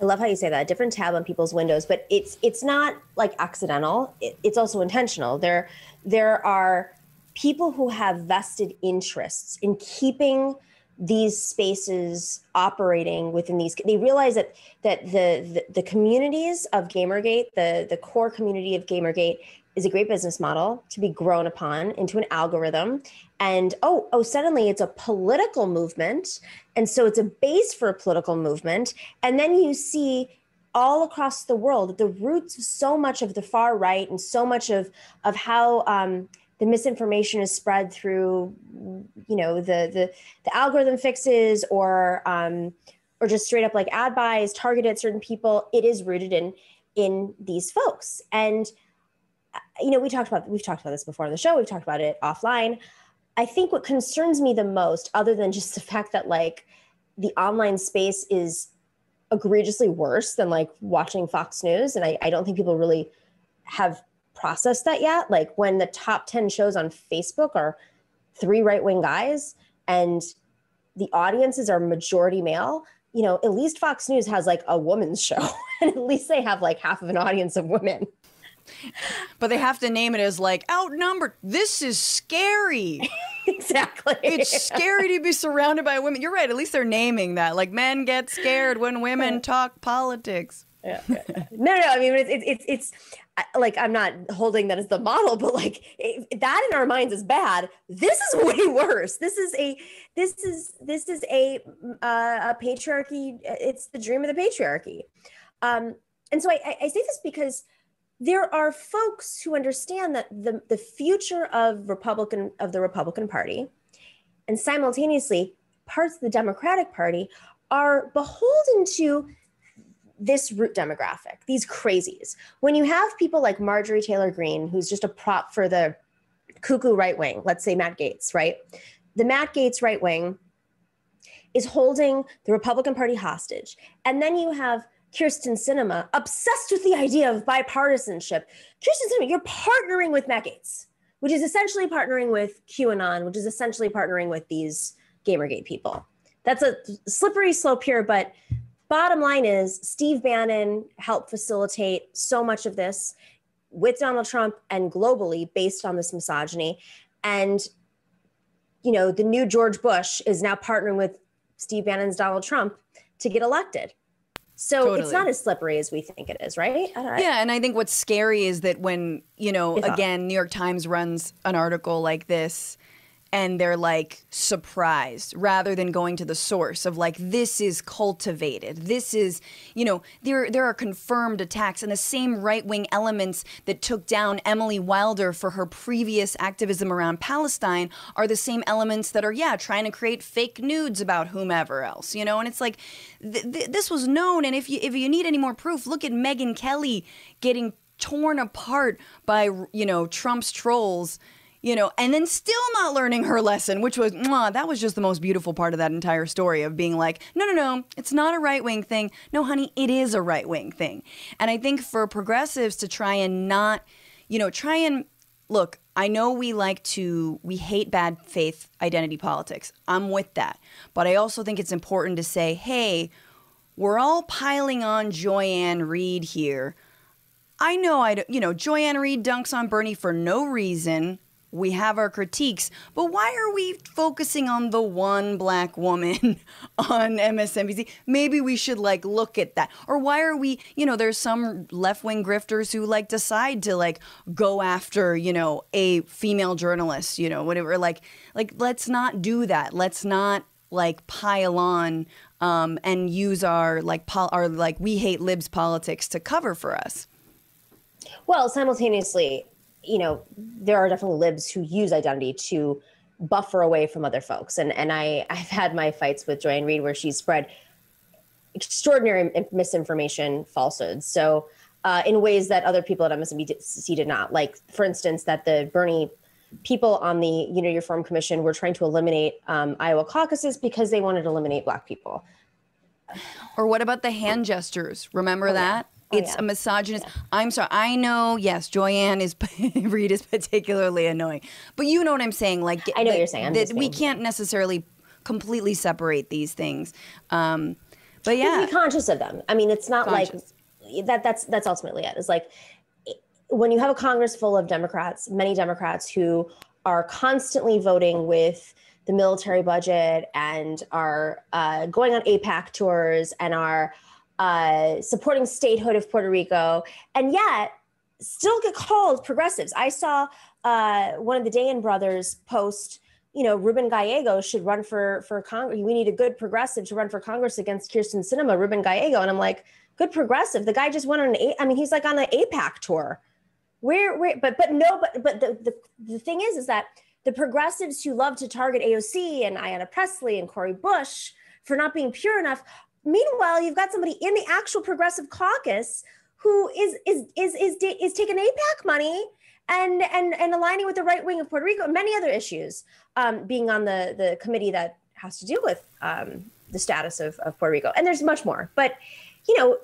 I love how you say that. A different tab on people's windows, but it's it's not like accidental. It, it's also intentional. There there are people who have vested interests in keeping these spaces operating within these they realize that that the, the the communities of gamergate the the core community of gamergate is a great business model to be grown upon into an algorithm. And oh oh suddenly it's a political movement. And so it's a base for a political movement. And then you see all across the world the roots of so much of the far right and so much of of how um, the misinformation is spread through you know the the, the algorithm fixes or um, or just straight up like ad buys targeted at certain people. It is rooted in in these folks. And uh, you know we talked about we've talked about this before on the show. We've talked about it offline. I think what concerns me the most other than just the fact that like the online space is egregiously worse than like watching fox news and i, I don't think people really have processed that yet like when the top 10 shows on facebook are three right-wing guys and the audiences are majority male you know at least fox news has like a woman's show *laughs* and at least they have like half of an audience of women But they have to name it as like outnumbered. This is scary. *laughs* exactly. It's scary to be surrounded by women. You're right. At least they're naming that. Like men get scared when women talk politics. Yeah. no, no. I mean, it's it's it's, it's like I'm not holding that as the model, but like it, that in our minds is bad. This is *laughs* way worse. This is a this is this is a uh, a patriarchy. It's the dream of the patriarchy. Um, and so I, I say this because there are folks who understand that the the future of Republican of the Republican Party, and simultaneously parts of the Democratic Party are beholden to this root demographic, these crazies. When you have people like Marjorie Taylor Greene, who's just a prop for the cuckoo right wing, let's say Matt Gaetz, right? The Matt Gaetz right wing is holding the Republican Party hostage. And then you have Kyrsten Sinema obsessed with the idea of bipartisanship. Kyrsten Sinema, you're partnering with Matt Gaetz, which is essentially partnering with QAnon, which is essentially partnering with these Gamergate people. That's a slippery slope here, but bottom line is Steve Bannon helped facilitate so much of this with Donald Trump and globally based on this misogyny. And, you know, the new George Bush is now partnering with Steve Bannon's Donald Trump to get elected. So Totally. it's not as slippery as we think it is, right? Yeah, and I think what's scary is that when, you know, again, New York Times runs an article like this and they're like surprised rather than going to the source of like this is cultivated. This is, you know, there there are confirmed attacks and the same right-wing elements that took down Emily Wilder for her previous activism around Palestine are the same elements that are yeah, trying to create fake nudes about whomever else, you know? And it's like th- th- this was known and if you if you need any more proof, look at Megyn Kelly getting torn apart by you know Trump's trolls you know and then still not learning her lesson which was that was just the most beautiful part of that entire story of being like no no no it's not a right wing thing. No honey it is a right wing thing. And i think for progressives to try and not you know try and look i know we like to we hate bad faith identity politics. I'm with that. But i also think it's important to say hey we're all piling on Joy-Ann Reid here. I know I, you know, Joy-Ann Reid dunks on Bernie for no reason. We have our critiques, but why are we focusing on the one black woman *laughs* on MSNBC? Maybe we should like look at that. Or why are we, you know, there's some left-wing grifters who like decide to like go after, you know, a female journalist, you know, whatever like like let's not do that. Let's not like pile on um, and use our like pol- our like we hate libs politics to cover for us. Well, simultaneously, you know, there are definitely libs who use identity to buffer away from other folks. And and I I've had my fights with Joy-Ann Reid where she's spread extraordinary misinformation, falsehoods. So uh, in ways that other people at MSNBC did not. Like, for instance, that the Bernie people on the Unity Reform Commission were trying to eliminate um, Iowa caucuses because they wanted to eliminate Black people. Or what about the hand gestures? Remember that? Oh, it's yeah. a misogynist. I'm sorry. I know. Yes, Joy-Ann is *laughs* Reid is particularly annoying, but you know what I'm saying. Like I know that- you're saying. That we can't necessarily completely separate these things. Um, but You have yeah, to be conscious of them. I mean, it's not Conscious. like that. That's that's ultimately it. It's like when you have a Congress full of Democrats, many Democrats who are constantly voting with the military budget and are uh, going on AIPAC tours and are uh, supporting statehood of Puerto Rico, and yet still get called progressives. I saw uh, one of the Dayan brothers post, you know, Ruben Gallego should run for for Congress. We need a good progressive to run for Congress against Kyrsten Sinema, Ruben Gallego, and I'm like, good progressive. The guy just went on an. A- I mean, he's like on an AIPAC tour. Where, where, but but no, but but the the, the thing is, is that the progressives who love to target AOC and Ayanna Pressley and Cori Bush for not being pure enough. Meanwhile, you've got somebody in the actual progressive caucus who is is is is is, taking AIPAC money and and and aligning with the right wing of Puerto Rico and many other issues, um, being on the the committee that has to deal with um, the status of, of Puerto Rico. And there's much more, but you know,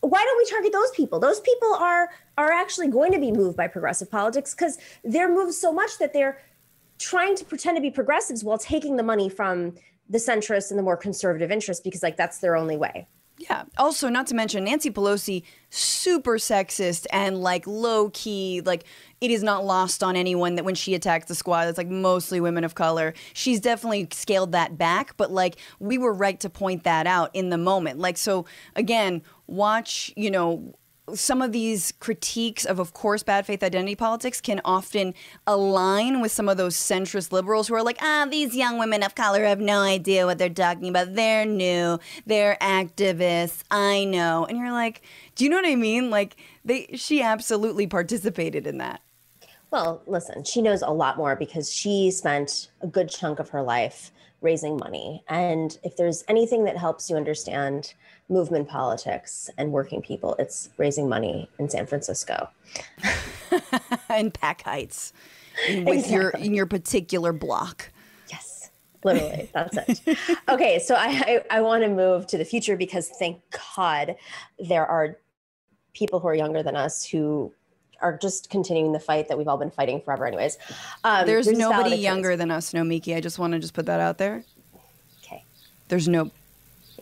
why don't we target those people? Those people are are actually going to be moved by progressive politics because they're moved so much that they're trying to pretend to be progressives while taking the money from the centrists and the more conservative interests because like that's their only way. Yeah. Also, not to mention Nancy Pelosi, super sexist and like low key. Like it is not lost on anyone that when she attacks the squad, it's like mostly women of color. She's definitely scaled that back, but like we were right to point that out in the moment. Like so, again, watch. You know some of these critiques of, of course, bad faith identity politics can often align with some of those centrist liberals who are like, ah, these young women of color have no idea what they're talking about. They're new, they're activists. I know. And you're like, do you know what I mean? Like, they, she absolutely participated in that. Well, listen, she knows a lot more because she spent a good chunk of her life raising money. And if there's anything that helps you understand movement politics and working people. It's raising money in San Francisco. *laughs* in Pac Heights. with exactly. your in your particular block. Yes. Literally. That's it. *laughs* okay, so I, I, I want to move to the future because thank God there are people who are younger than us who are just continuing the fight that we've all been fighting forever anyways. Um, there's, there's nobody younger than us, Nomiki. I just want to just put that out there. Okay. There's no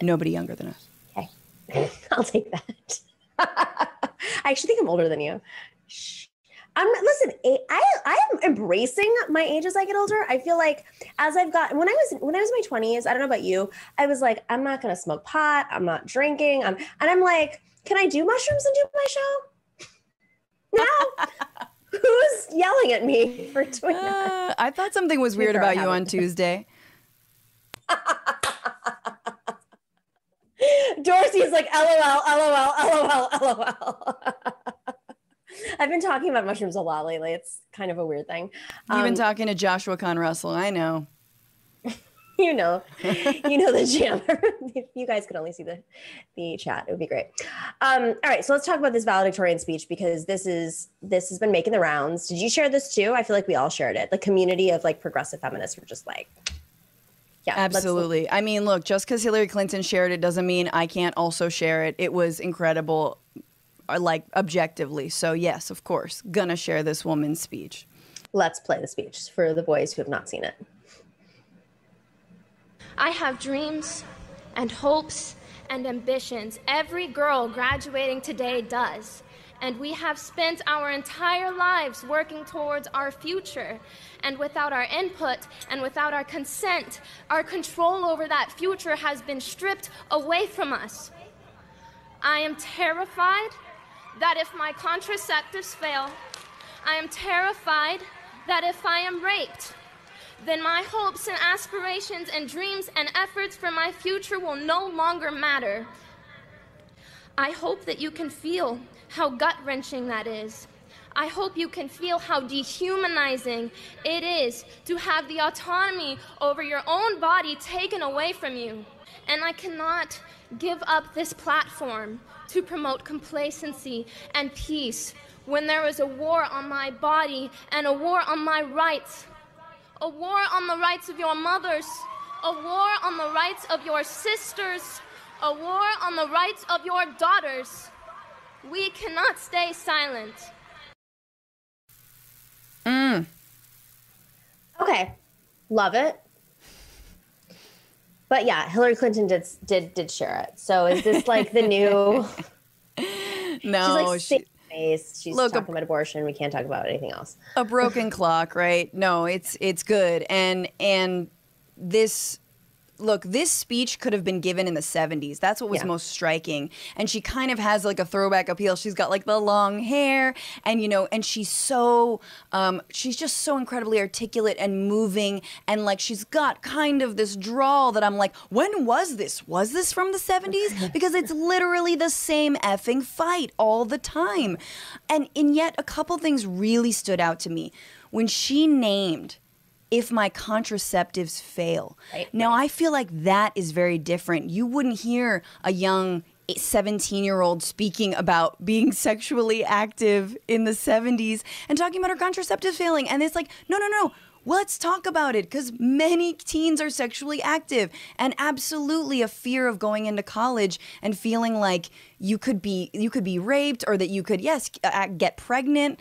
nobody younger than us. Okay, *laughs* I'll take that. *laughs* I actually think I'm older than you. Shh. I'm listen. I I am embracing my age as I get older. I feel like as I've got when I was when I was in my 20s. I don't know about you. I was like, I'm not gonna smoke pot. I'm not drinking. I'm and I'm like, can I do mushrooms and do my show? No. Who's yelling at me for doing that? Uh, I thought something was weird about you on Tuesday. *laughs* Dorsey's like, LOL, LOL, LOL, LOL. *laughs* I've been talking about mushrooms a lot lately. It's kind of a weird thing. You've um, been talking to Joshua Con Russell. I know. *laughs* you know, you know the jam. *laughs* if you guys could only see the the chat, it would be great. Um, all right, so let's talk about this valedictorian speech because this is this has been making the rounds. Did you share this too? I feel like we all shared it. The community of like progressive feminists were just like, yeah, absolutely. I mean, look, just because Hillary Clinton shared it doesn't mean I can't also share it. It was incredible, uh, like objectively. So, yes, of course, gonna share this woman's speech. Let's play the speech for the boys who have not seen it. I have dreams and hopes and ambitions. Every girl graduating today does and we have spent our entire lives working towards our future. And without our input and without our consent, our control over that future has been stripped away from us. I am terrified that if my contraceptives fail, I am terrified that if I am raped, then my hopes and aspirations and dreams and efforts for my future will no longer matter. I hope that you can feel how gut wrenching that is. I hope you can feel how dehumanizing it is to have the autonomy over your own body taken away from you. And I cannot give up this platform to promote complacency and peace when there is a war on my body and a war on my rights. A war on the rights of your mothers, a war on the rights of your sisters, a war on the rights of your daughters. We cannot stay silent. Mm. Okay. Love it. But yeah, Hillary Clinton did did did share it. So is this like the new *laughs* No, she's like face. She's look, talking a, about abortion. We can't talk about anything else. A broken *laughs* clock, right? No, it's it's good. And and this look, this speech could have been given in the 70s. That's what was yeah. most striking. And she kind of has like a throwback appeal. She's got like the long hair and, you know, and she's so, um, she's just so incredibly articulate and moving. And like she's got kind of this drawl that I'm like, when was this? Was this from the 70s? *laughs* Because it's literally the same effing fight all the time. And, and yet a couple things really stood out to me. When she named if my contraceptives fail. Right, now. I feel like that is very different. You wouldn't hear a young 17 year old speaking about being *laughs* sexually active in the 70s and talking about her contraceptive failing. And it's like, no, no, no. Let's talk about it because many teens are sexually active and absolutely a fear of going into college and feeling like you could be you could be raped or that you could yes uh, get pregnant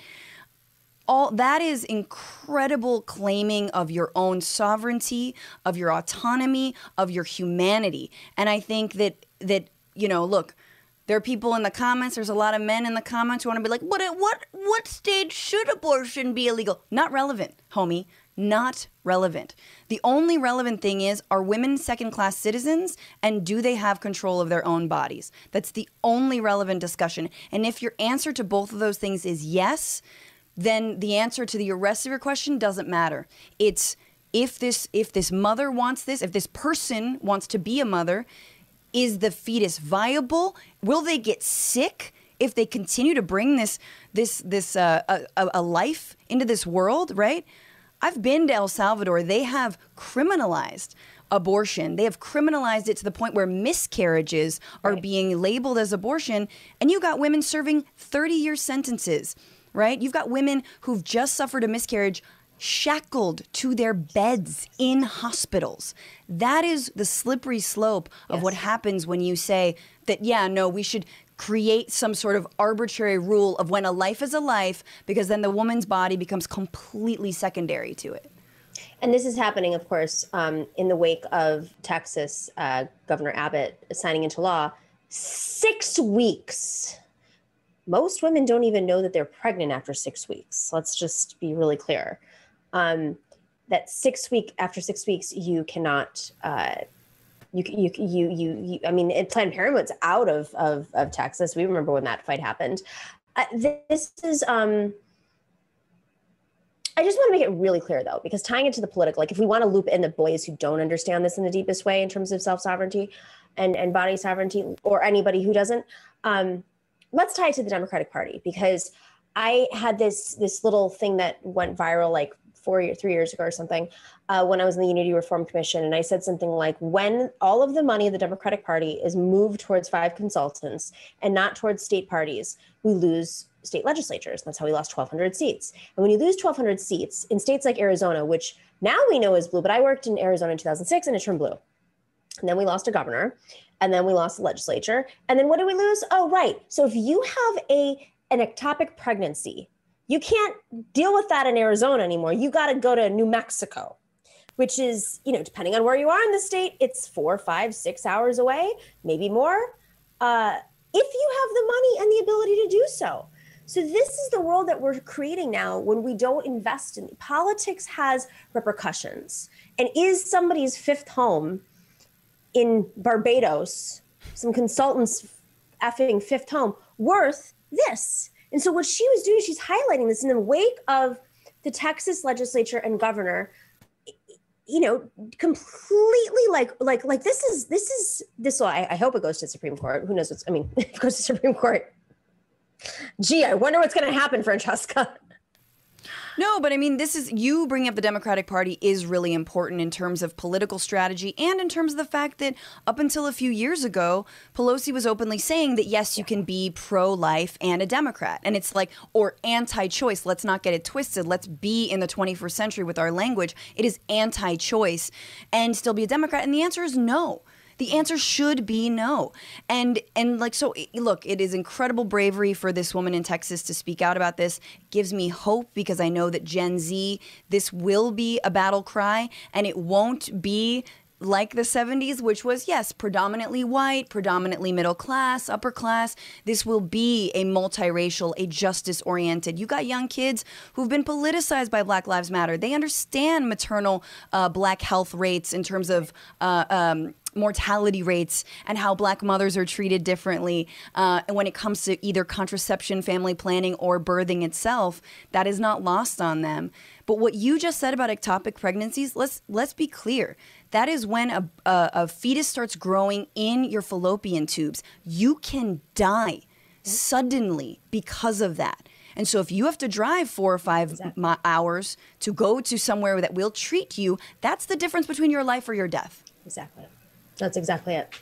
all that is incredible claiming of your own sovereignty, of your autonomy, of your humanity. And I think that that you know, look, there are people in the comments. There's a lot of men in the comments who want to be like, "What? At what? What stage should abortion be illegal?" Not relevant, homie. Not relevant. The only relevant thing is are women second class citizens and do they have control of their own bodies? That's the only relevant discussion. And if your answer to both of those things is yes, then the answer to the rest of your question doesn't matter. It's if this if this mother wants this, if this person wants to be a mother, is the fetus viable? Will they get sick if they continue to bring this this this uh, a, a life into this world? Right? I've been to El Salvador. They have criminalized abortion. They have criminalized it to the point where miscarriages are right. being labeled as abortion, and you got women serving 30 year sentences, right? You've got women who've just suffered a miscarriage shackled to their beds in hospitals. That is the slippery slope of yes. what happens when you say that, yeah, no, we should create some sort of arbitrary rule of when a life is a life because then the woman's body becomes completely secondary to it. And this is happening, of course, um, in the wake of Texas uh, Governor Abbott signing into law six weeks. Most women don't even know that they're pregnant after six weeks. Let's just be really clear. Um, that six week after six weeks, you cannot uh, you you you you, you I mean, Planned Parenthood's out of, of of Texas. We remember when that fight happened. Uh, this is um. I just want to make it really clear though, because tying it to the political, like if we want to loop in the boys who don't understand this in the deepest way in terms of self sovereignty and, and body sovereignty, or anybody who doesn't, um, let's tie it to the Democratic Party because I had this this little thing that went viral like four or three years ago or something, uh, when I was in the Unity Reform Commission, and I said something like, when all of the money of the Democratic Party is moved towards five consultants and not towards state parties, we lose state legislatures. That's how we lost 1,200 seats. And when you lose 1,200 seats in states like Arizona, which now we know is blue, but I worked in Arizona in 2006 and it turned blue. And then we lost a governor, and then we lost the legislature. And then what did we lose? Oh, right. So if you have a an ectopic pregnancy you can't deal with that in Arizona anymore. You got to go to New Mexico, which is, you know, depending on where you are in the state, it's four, five, six hours away, maybe more, uh, if you have the money and the ability to do so. So this is the world that we're creating now when we don't invest in politics has repercussions. And is somebody's fifth home in Barbados, some consultants effing fifth home worth this? And so what she was doing, she's highlighting this in the wake of the Texas legislature and governor you know completely like like like this is this is this will I, hope it goes to supreme court. Who knows what's i mean *laughs* it goes to supreme court. Gee i wonder what's going to happen francesca no, but I mean, this is you bringing up the Democratic Party is really important in terms of political strategy and in terms of the fact that up until a few years ago, Pelosi was openly saying that yes, you can be pro life and a Democrat. And it's like, or anti choice. Let's not get it twisted. Let's be in the 21st century with our language. It is anti choice and still be a Democrat. And the answer is no. The answer should be no. And and like so look, it is incredible bravery for this woman in Texas to speak out about this. gives me hope because I know that Gen Z this will be a battle cry and it won't be like the 70s, which was, yes, predominantly white, predominantly middle class, upper class. This will be a multiracial, a justice oriented. You got young kids who've been politicized by Black Lives Matter. They understand maternal uh, black health rates in terms of uh, um, mortality rates and how black mothers are treated differently uh, when it comes to either contraception, family planning, or birthing itself. That is not lost on them. But what you just said about ectopic pregnancies, let's let's be clear. That is when a, a, a fetus starts growing in your fallopian tubes. You can die suddenly because of that. And so if you have to drive four or five exactly. hours to go to somewhere that will treat you, that's the difference between your life or your death. Exactly. That's exactly it.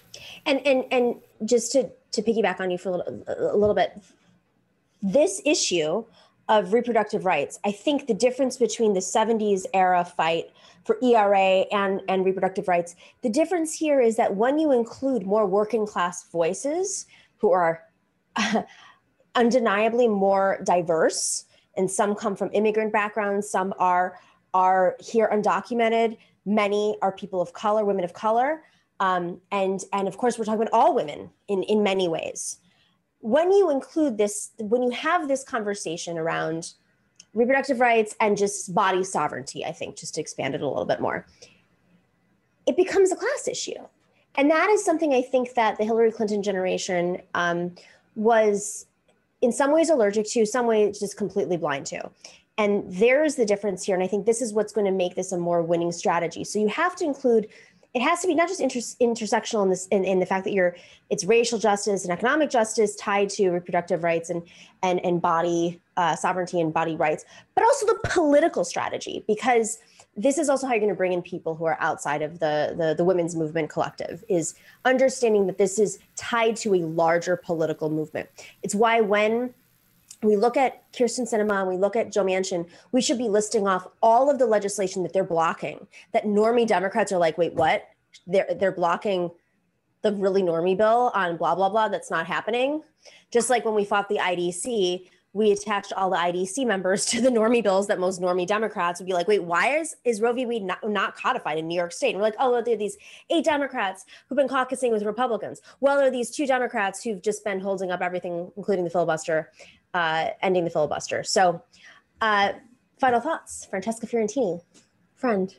And and and just to to piggyback on you for a little, a little bit, this issue of reproductive rights, I think the difference between the 70s era fight for ERA and, and reproductive rights, the difference here is that when you include more working class voices who are *laughs* undeniably more diverse, and some come from immigrant backgrounds, some are are here undocumented, many are people of color, women of color Um, and and of course, we're talking about all women in in many ways. When you include this, when you have this conversation around reproductive rights and just body sovereignty, I think, just to expand it a little bit more, it becomes a class issue. And that is something I think that the Hillary Clinton generation um, was in some ways allergic to, some ways just completely blind to. And there's the difference here. And I think this is what's going to make this a more winning strategy. So you have to include it has to be not just inter- intersectional in this in, in the fact that you're it's racial justice and economic justice tied to reproductive rights and and and body uh, sovereignty and body rights, but also the political strategy because this is also how you're going to bring in people who are outside of the, the the women's movement collective is understanding that this is tied to a larger political movement. It's why when we look at Kyrsten Sinema and we look at Joe Manchin, we should be listing off all of the legislation that they're blocking. That normie Democrats are like, wait, what? They're they're blocking the really normie bill on blah blah blah. That's not happening. Just like when we fought the IDC, we attached all the IDC members *laughs* to the normie bills that most normie Democrats would be like, wait, why is, is Roe v. Wade not, not codified in New York State? And we're like, oh, well, there are these eight Democrats who've been caucusing with Republicans. Well, there are these two Democrats who've just been holding up everything, including the filibuster, uh, ending the filibuster. So, uh, final thoughts, Francesca Fiorentini, friend.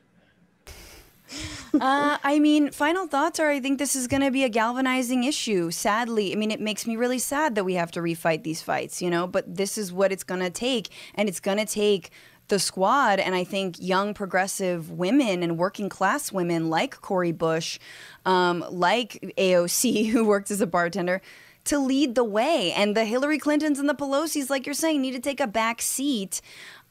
uh, I mean, final thoughts are I think this is going to be a galvanizing issue. Sadly, I mean, it makes me really sad that we have to refight these fights, you know, but this is what it's going to take. And it's going to take the squad and I think young progressive women and working class women like Cori Bush, um, like AOC, *laughs* who worked as a bartender, to lead the way. And the Hillary Clintons and the Pelosi's, like you're saying, need to take a back seat.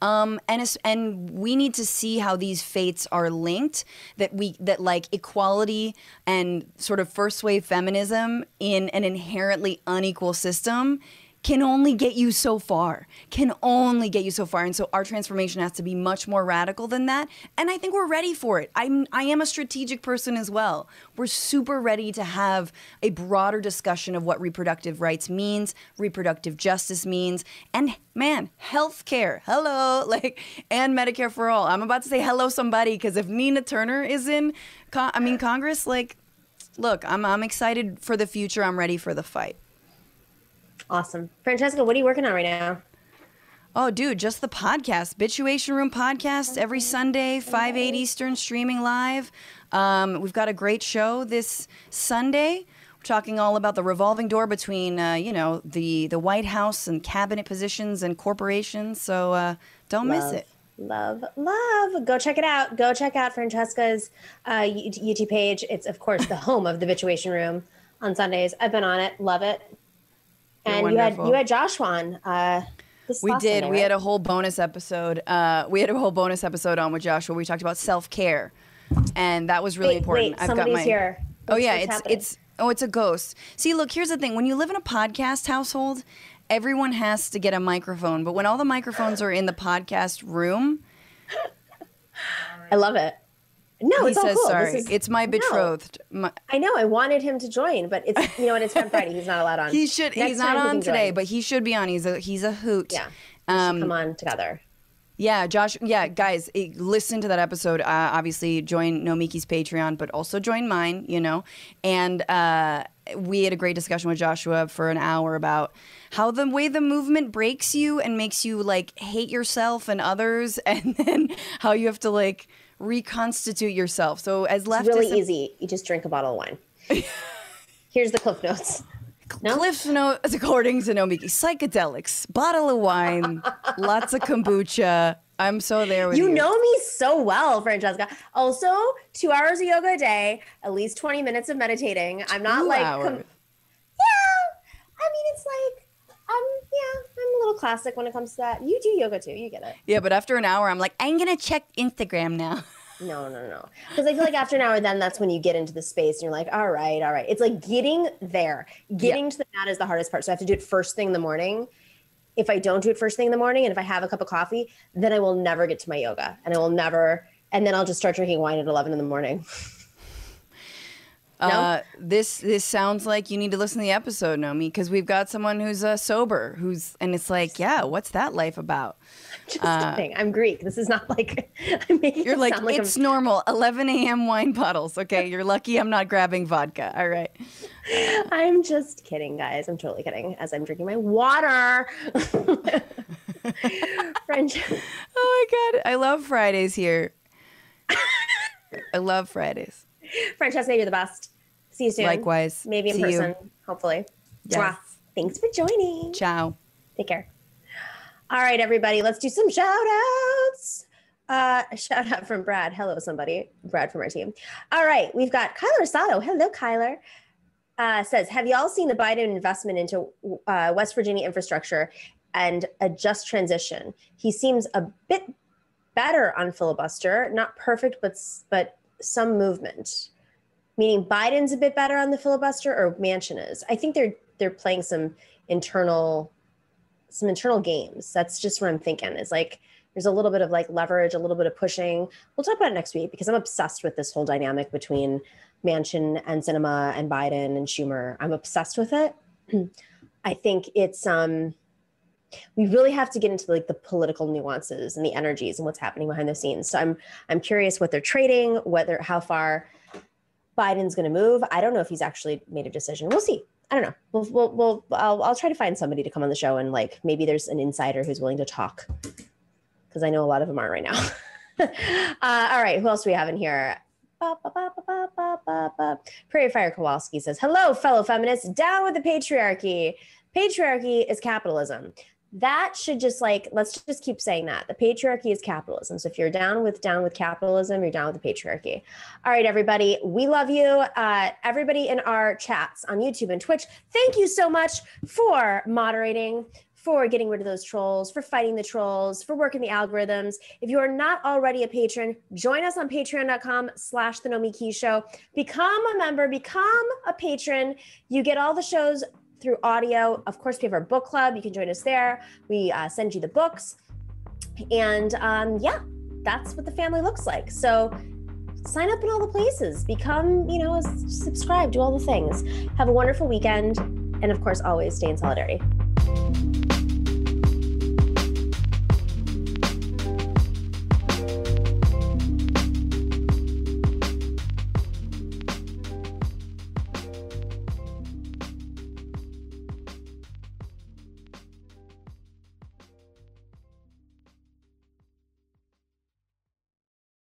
Um, and and we need to see how these fates are linked. That we that like equality and sort of first wave feminism in an inherently unequal system can only get you so far, can only get you so far. And so our transformation has to be much more radical than that. And I think we're ready for it. I'm, I am a strategic person as well. We're super ready to have a broader discussion of what reproductive rights means, reproductive justice means, and man, healthcare, hello, *laughs* like, and Medicare for all. I'm about to say hello somebody because if Nina Turner is in, I mean, Congress, like, look, I'm, I'm excited for the future. I'm ready for the fight. Awesome. Francesca, what are you working on right now? Oh, dude, just the podcast, Bitchuation Room podcast every Sunday, 5, 8 Eastern, streaming live. Um, we've got a great show this Sunday. We're talking all about the revolving door between, uh, you know, the, the White House and cabinet positions and corporations. So uh, don't love, miss it. Love, love. Go check it out. Go check out Francesca's uh, YouTube page. It's, of course, the home of the Bitchuation Room on Sundays. I've been on it. Love it and you had you had Josh on. Uh, we did. Sunday, we right? had a whole bonus episode. Uh, we had a whole bonus episode on with Josh where we talked about self care, and that was really wait, important. Wait, I've got my. Here. oh yeah, it's happening? it's oh it's a ghost. See, look, here's the thing: when you live in a podcast household, everyone has to get a microphone. But when all the microphones are in the podcast room, *laughs* I love it. No, he it's all says cool. sorry. Is, it's my betrothed. No. My, I know. I wanted him to join, but it's you know what? It's Fun *laughs* Friday. He's not allowed on. he should. Next he's not time he on today, join. but he should be on. He's a he's a hoot. Yeah. Um, come on together. Yeah, Josh. Yeah, guys, eh, listen to that episode. Uh, obviously, join Nomiki's Patreon, but also join mine. You know, and uh, we had a great discussion with Joshua for an hour about how the way the movement breaks you and makes you like hate yourself and others, *laughs* and then how you have to like reconstitute yourself. So as left, It's really easy. You just drink a bottle of wine. *laughs* Here's the cliff notes. No? Cliff notes according to Nomiki. Psychedelics, bottle of wine, *laughs* lots of kombucha. I'm so there with you. You know me so well, Francesca. Also, two hours of yoga a day, at least 20 minutes of meditating. I'm not Two like, com- yeah. I mean, it's like, yeah, I'm a little classic when it comes to that. You do yoga too. You get it. Yeah, but after an hour, I'm like, I'm gonna check Instagram now. *laughs* No, no, no. Because I feel like after an hour, then that's when you get into the space and you're like, all right, all right. It's like getting there. Getting to the mat is the hardest part. So I have to do it first thing in the morning. If I don't do it first thing in the morning and if I have a cup of coffee, then I will never get to my yoga and I will never, and then I'll just start drinking wine at 11 in the morning. *laughs* No? Uh, this this sounds like you need to listen to the episode, Nomi, because we've got someone who's uh, sober, who's and it's like, yeah, what's that life about? Just uh, kidding. I'm Greek. This is not like *laughs* I'm making You're like, like it's I'm... normal. 11 a.m. wine bottles. Okay, you're lucky I'm not grabbing vodka. All right. I'm just kidding, guys. I'm totally kidding. As I'm drinking my water. *laughs* French. *laughs* Oh my god, I love Fridays here. I love Fridays. Francesca, you're the best. See you soon. Likewise. Maybe in See person, you. hopefully. Yes. Wow. Thanks for joining. Ciao. Take care. All right, everybody, let's do some shout outs. Uh, a shout out from Brad. Hello, somebody. Brad from our team. All right, we've got Kyler Sato. Hello, Kyler. Uh, says, have y'all seen the Biden investment into uh, West Virginia infrastructure and a just transition? He seems a bit better on filibuster, not perfect, but but some movement. Meaning Biden's a bit better on the filibuster, or Manchin is. I think they're they're playing some internal some internal games. That's just what I'm thinking. Is like there's a little bit of like leverage, a little bit of pushing. We'll talk about it next week because I'm obsessed with this whole dynamic between Manchin and Sinema and Biden and Schumer. I'm obsessed with it. *clears throat* I think it's um we really have to get into like the political nuances and the energies and what's happening behind the scenes. So I'm I'm curious what they're trading, whether how far Biden's going to move. I don't know if he's actually made a decision. We'll see. I don't know. We'll, we'll, we'll I'll, I'll try to find somebody to come on the show and like maybe there's an insider who's willing to talk because I know a lot of them aren't right now. *laughs* uh, all right, who else do we have in here? Prairie Fire Kowalski says, "Hello, fellow feminists. Down with the patriarchy. Patriarchy is capitalism that should just like let's just keep saying that. The patriarchy is capitalism. So if you're down with down with capitalism you're down with the patriarchy. All right everybody. We love you. Uh, everybody in our chats on youtube and twitch thank you so much for moderating for getting rid of those trolls for fighting the trolls for working the algorithms. If you are not already a patron join us on patreon.com slash the nomiki show. Become a member become a patron. You get all the shows through audio. Of course, we have our book club. You can join us there. We uh, send you the books. And um, yeah, that's what the family looks like. So sign up in all the places, become, you know, subscribe, do all the things. Have a wonderful weekend. And of course, always stay in solidarity.